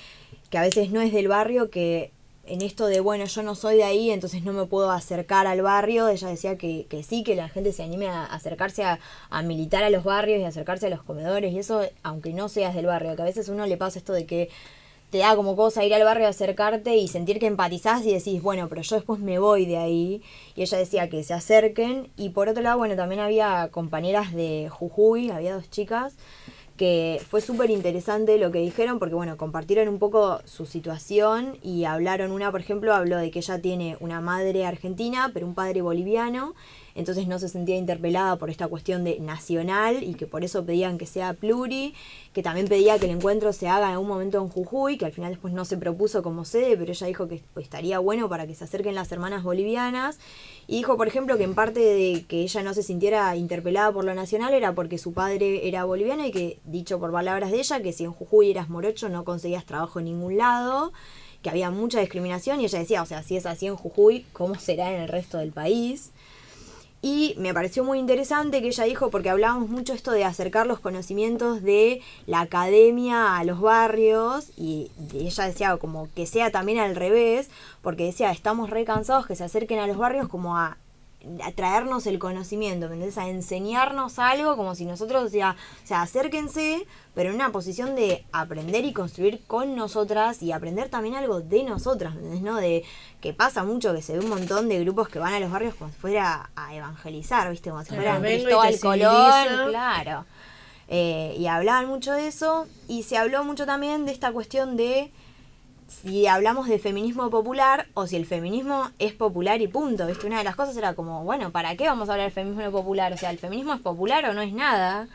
que a veces no es del barrio, que en esto de, bueno, yo no soy de ahí, entonces no me puedo acercar al barrio, ella decía que, que sí, que la gente se anime a acercarse a, a militar a los barrios y acercarse a los comedores, y eso, aunque no seas del barrio, que a veces uno le pasa esto de que te da como cosa ir al barrio acercarte y sentir que empatizás y decís, bueno, pero yo después me voy de ahí. Y ella decía que se acerquen. Y por otro lado, bueno, también había compañeras de Jujuy, había dos chicas, que fue súper interesante lo que dijeron porque, bueno, compartieron un poco su situación y hablaron, una, por ejemplo, habló de que ella tiene una madre argentina, pero un padre boliviano. Entonces no se sentía interpelada por esta cuestión de nacional y que por eso pedían que sea pluri, que también pedía que el encuentro se haga en un momento en Jujuy, que al final después no se propuso como sede, pero ella dijo que estaría bueno para que se acerquen las hermanas bolivianas. Y dijo, por ejemplo, que en parte de que ella no se sintiera interpelada por lo nacional era porque su padre era boliviano y que, dicho por palabras de ella, que si en Jujuy eras morocho no conseguías trabajo en ningún lado, que había mucha discriminación y ella decía, o sea, si es así en Jujuy, ¿cómo será en el resto del país? Y me pareció muy interesante que ella dijo, porque hablábamos mucho esto de acercar los conocimientos de la academia a los barrios, y ella decía como que sea también al revés, porque decía, estamos re cansados que se acerquen a los barrios como a, a traernos el conocimiento, ¿me entendés? A enseñarnos algo como si nosotros, o sea, o sea, acérquense, pero en una posición de aprender y construir con nosotras y aprender también algo de nosotras, ¿me entendés? ¿No? De que pasa mucho que se ve un montón de grupos que van a los barrios como si fuera a evangelizar, ¿viste? Como si fueran Cristóbal Colón, civilizo. claro. Eh, y hablaban mucho de eso y se habló mucho también de esta cuestión de si hablamos de feminismo popular o si el feminismo es popular y punto. ¿Viste? Una de las cosas era como, bueno, ¿para qué vamos a hablar del feminismo popular? O sea, ¿el feminismo es popular o no es nada?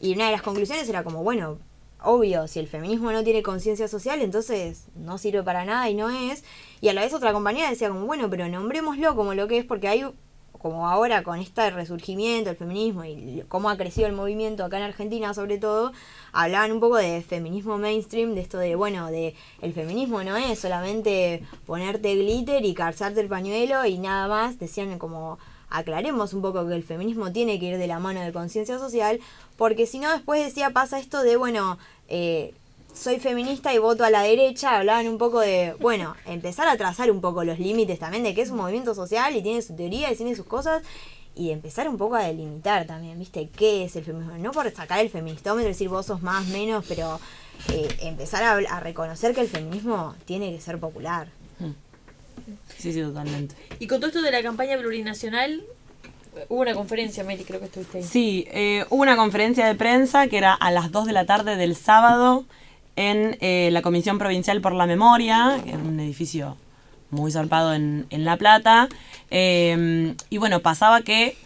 Y una de las conclusiones era como, bueno, obvio, si el feminismo no tiene conciencia social, entonces no sirve para nada y no es. Y a la vez otra compañera decía como, bueno, pero nombrémoslo como lo que es, porque hay, como ahora con este resurgimiento del feminismo y cómo ha crecido el movimiento acá en Argentina sobre todo, hablaban un poco de feminismo mainstream, de esto de, bueno, de el feminismo no es solamente ponerte glitter y calzarte el pañuelo y nada más, decían como aclaremos un poco que el feminismo tiene que ir de la mano de conciencia social, porque si no después decía pasa esto de, bueno, eh, soy feminista y voto a la derecha, hablaban un poco de, bueno, empezar a trazar un poco los límites también de que es un movimiento social y tiene su teoría y tiene sus cosas, y empezar un poco a delimitar también, ¿viste? ¿Qué es el feminismo? No por sacar el feministómetro y decir vos sos más, menos, pero eh, empezar a, a reconocer que el feminismo tiene que ser popular. Sí, sí, totalmente. Y con todo esto de la campaña plurinacional, hubo una conferencia, Meli, creo que estuviste ahí. Sí, eh, hubo una conferencia de prensa que era a las 2 de la tarde del sábado en eh, la Comisión Provincial por la Memoria, que es un edificio muy zarpado en, en La Plata. Eh, y bueno, pasaba que,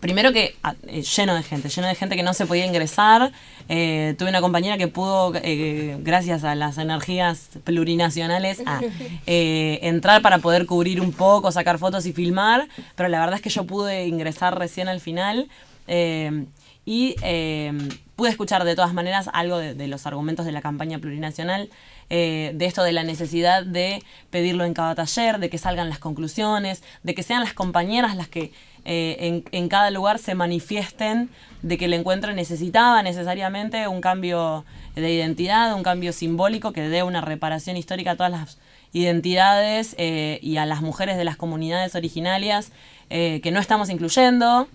primero que ah, eh, lleno de gente, lleno de gente que no se podía ingresar. Eh, tuve una compañera que pudo, gracias a las energías plurinacionales, a, entrar para poder cubrir un poco, sacar fotos y filmar, pero la verdad es que yo pude ingresar recién al final. eh, y eh, pude escuchar de todas maneras algo de, los argumentos de la campaña plurinacional, eh, de esto de la necesidad de pedirlo en cada taller, de que salgan las conclusiones, de que sean las compañeras las que eh, en, cada lugar se manifiesten de que el encuentro necesitaba necesariamente un cambio de identidad, un cambio simbólico que dé una reparación histórica a todas las identidades eh, y a las mujeres de las comunidades originarias que no estamos incluyendo,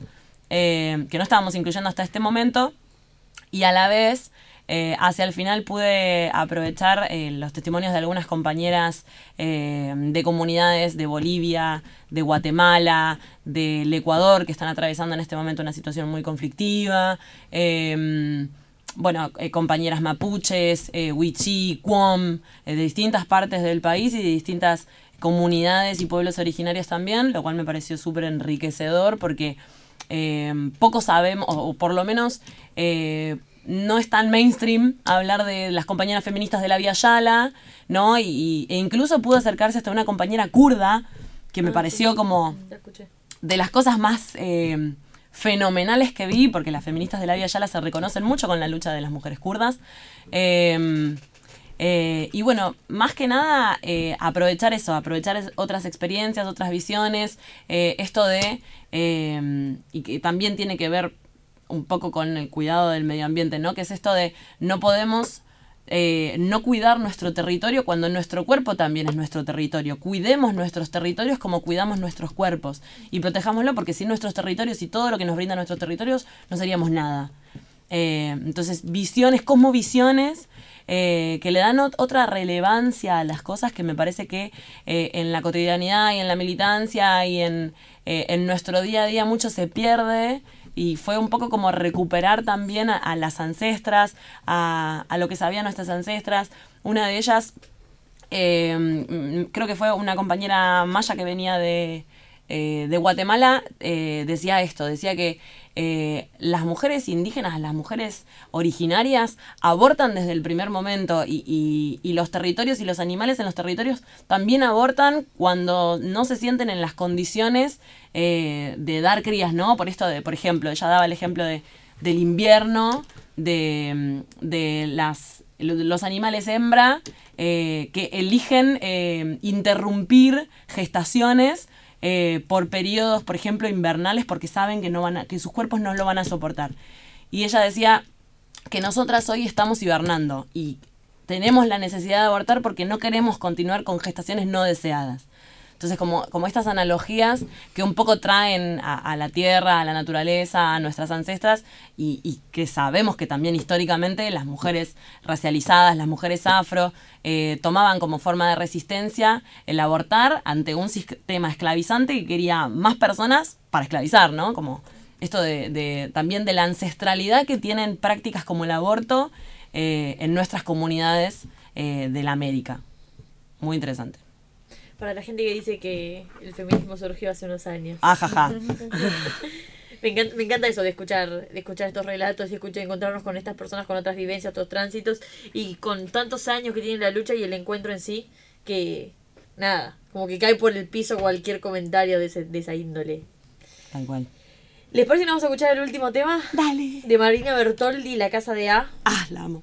que no estábamos incluyendo hasta este momento, y a la vez eh, hacia el final pude aprovechar eh, los testimonios de algunas compañeras eh, de comunidades de Bolivia, de Guatemala, del Ecuador, que están atravesando en este momento una situación muy conflictiva. eh, bueno, compañeras mapuches, wichí, cuom, de distintas partes del país y de distintas comunidades y pueblos originarios también, lo cual me pareció súper enriquecedor porque eh, poco sabemos, o, o por lo menos eh, no es tan mainstream hablar de las compañeras feministas de la Vía Yala, ¿no? Y, e incluso pudo acercarse hasta una compañera kurda, que me Ah, pareció sí. como de las cosas más eh, fenomenales que vi, porque las feministas de la Vía Yala se reconocen mucho con la lucha de las mujeres kurdas. Eh, y bueno, más que nada, eh, aprovechar eso, aprovechar otras experiencias, otras visiones, eh, esto de, eh, y que también tiene que ver un poco con el cuidado del medio ambiente, ¿no? Que es esto de no podemos no cuidar nuestro territorio cuando nuestro cuerpo también es nuestro territorio. Cuidemos nuestros territorios como cuidamos nuestros cuerpos y protejámoslo porque sin nuestros territorios y todo lo que nos brinda nuestros territorios no seríamos nada. Entonces, visiones, cosmovisiones eh, que le dan ot- otra relevancia a las cosas que me parece que eh, en la cotidianidad y en la militancia y en, eh, en nuestro día a día mucho se pierde y fue un poco como recuperar también a, las ancestras, a, a lo que sabían nuestras ancestras. Una de ellas mm, creo que fue una compañera maya que venía de, de Guatemala, decía esto, decía que eh, las mujeres indígenas, las mujeres originarias, abortan desde el primer momento y, los territorios y los animales en los territorios también abortan cuando no se sienten en las condiciones eh, de dar crías, ¿no? Por esto de, por ejemplo, ella daba el ejemplo de, del invierno, de, de las, los animales hembra eh, que eligen interrumpir gestaciones eh, por periodos, por ejemplo, invernales, porque saben que, no van a- que sus cuerpos no lo van a soportar. Y ella decía que nosotras hoy estamos hibernando y tenemos la necesidad de abortar porque no queremos continuar con gestaciones no deseadas. Entonces, como, como estas analogías que un poco traen a, la tierra, a la naturaleza, a nuestras ancestras, y, y que sabemos que también históricamente las mujeres racializadas, las mujeres afro, eh, tomaban como forma de resistencia el abortar ante un sistema esclavizante que quería más personas para esclavizar, ¿no? Como esto de, de- también de la ancestralidad que tienen prácticas como el aborto eh, en nuestras comunidades eh, de la América. Muy interesante. Para la gente que dice que el feminismo surgió hace unos años. Ajaja. me, encanta, me encanta eso de escuchar, de escuchar estos relatos y escuchar, encontrarnos con estas personas con otras vivencias, otros tránsitos y con tantos años que tiene la lucha y el encuentro en sí que nada, como que cae por el piso cualquier comentario de, ese- de esa índole. Tal cual. ¿Les parece que vamos a escuchar el último tema? Dale. De Marina Bertoldi, La Casa de A. Ah, la amo.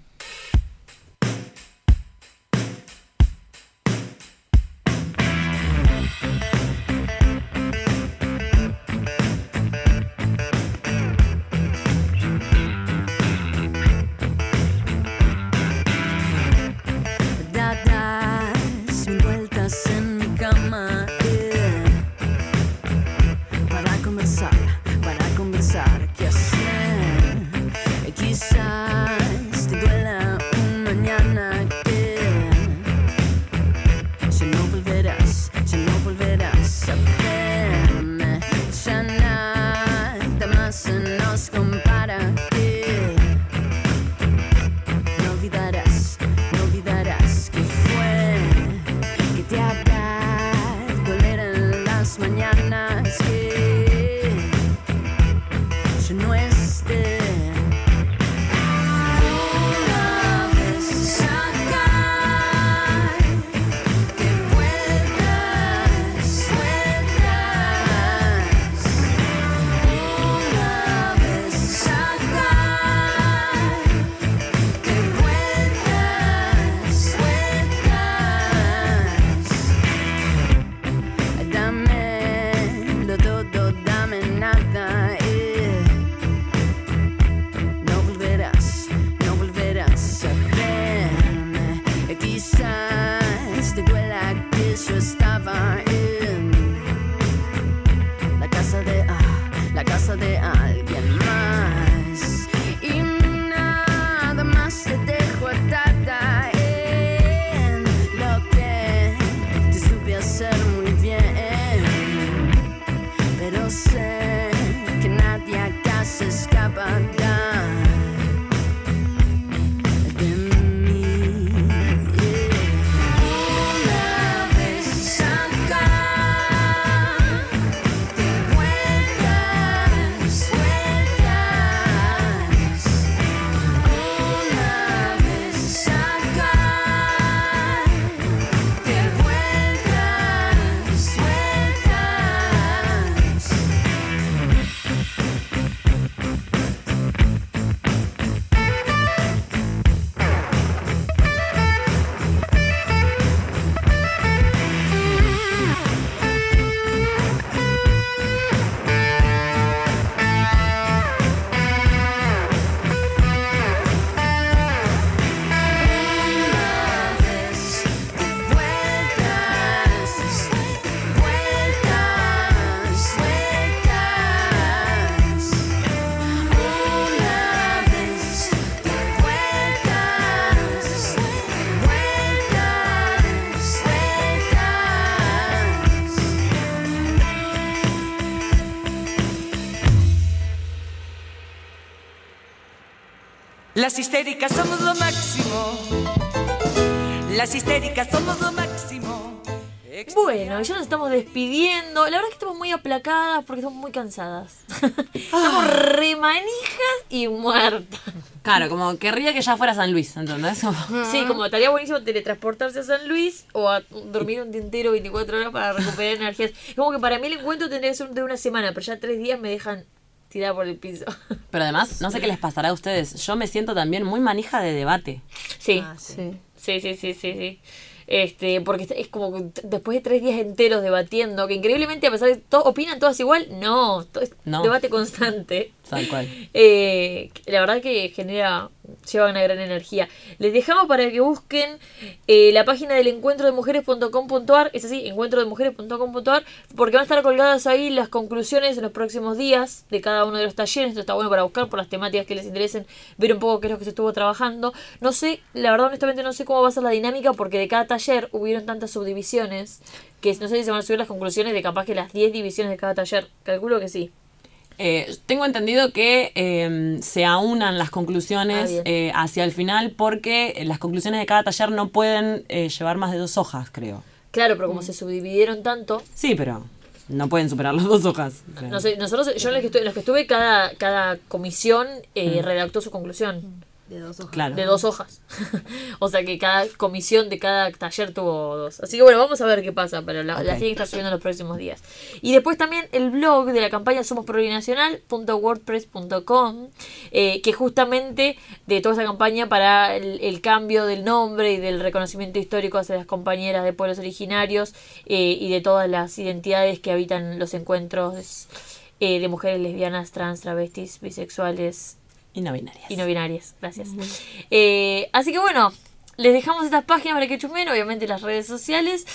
Las histéricas somos lo máximo. Las histéricas somos lo máximo. Bueno, ya nos estamos despidiendo. La verdad es que estamos muy aplacadas porque estamos muy cansadas. estamos re manijas y muertas. Claro, como querría que ya fuera San Luis, ¿entendés? Sí, como estaría buenísimo teletransportarse a San Luis o a dormir un día entero 24 horas para recuperar energías. Es como que para mí el encuentro tendría que ser de una semana, pero ya tres días me dejan tirada por el piso. Pero además, no sé qué les pasará a ustedes. Yo me siento también muy manija de debate. Sí, sí, sí, sí, sí, sí. sí. Este, porque es como que después de tres días enteros debatiendo, que increíblemente a pesar de todo, opinan todas igual, no, to- es No. debate constante. Tal cual. Eh, la verdad que genera, lleva una gran energía. Les dejamos para que busquen eh, la página del encuentro de mujeres.com.ar, es así, encuentro de mujeres.com.ar, porque van a estar colgadas ahí las conclusiones en los próximos días de cada uno de los talleres. Esto está bueno para buscar por las temáticas que les interesen, ver un poco qué es lo que se estuvo trabajando. No sé, la verdad, honestamente, no sé cómo va a ser la dinámica, porque de cada taller hubieron tantas subdivisiones que no sé si se van a subir las conclusiones de capaz que las 10 divisiones de cada taller. Calculo que sí. Eh, tengo entendido que eh, se aunan las Ah, conclusiones eh, hacia el final porque las conclusiones de cada taller no pueden eh, llevar más de dos hojas, creo. Claro, pero como se subdividieron tanto, Sí, pero no pueden superar las dos hojas. No sé, nosotros, yo en los que estuve, los que estuve cada, cada comisión eh, Mm. redactó su conclusión. De dos hojas. Claro. De dos hojas. o sea que cada comisión de cada taller tuvo dos. Así que bueno, vamos a ver qué pasa, pero la, la Ok. tienen que estar subiendo en los próximos días. Y después también el blog de la campaña somosplurinacional.wordpress.com eh, que justamente de toda esa campaña para el, el cambio del nombre y del reconocimiento histórico hacia las compañeras de pueblos originarios eh, y de todas las identidades que habitan los encuentros eh, de mujeres lesbianas, trans, travestis, bisexuales, Y no binarias. y no binarias. Gracias. Eh, así que bueno, les dejamos estas páginas para que chusmen, obviamente las redes sociales.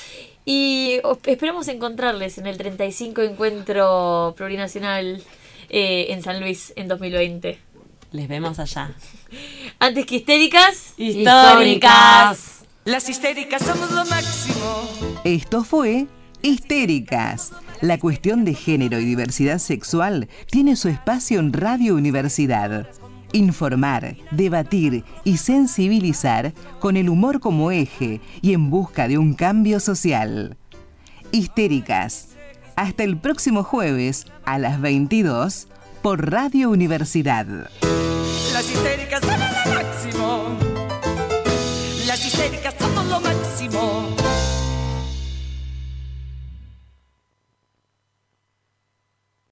Y esperamos encontrarles en el 35 encuentro plurinacional eh, en San Luis en 2020. Les vemos allá. Antes que histéricas, Históricas. Las histéricas somos lo máximo. Esto fue Histéricas. La cuestión de género y diversidad sexual tiene su espacio en Radio Universidad. Informar, debatir y sensibilizar con el humor como eje y en busca de un cambio social. Histéricas. Hasta el próximo jueves a las 22 por Radio Universidad. Las histéricas somos lo máximo. Las histéricas somos lo máximo.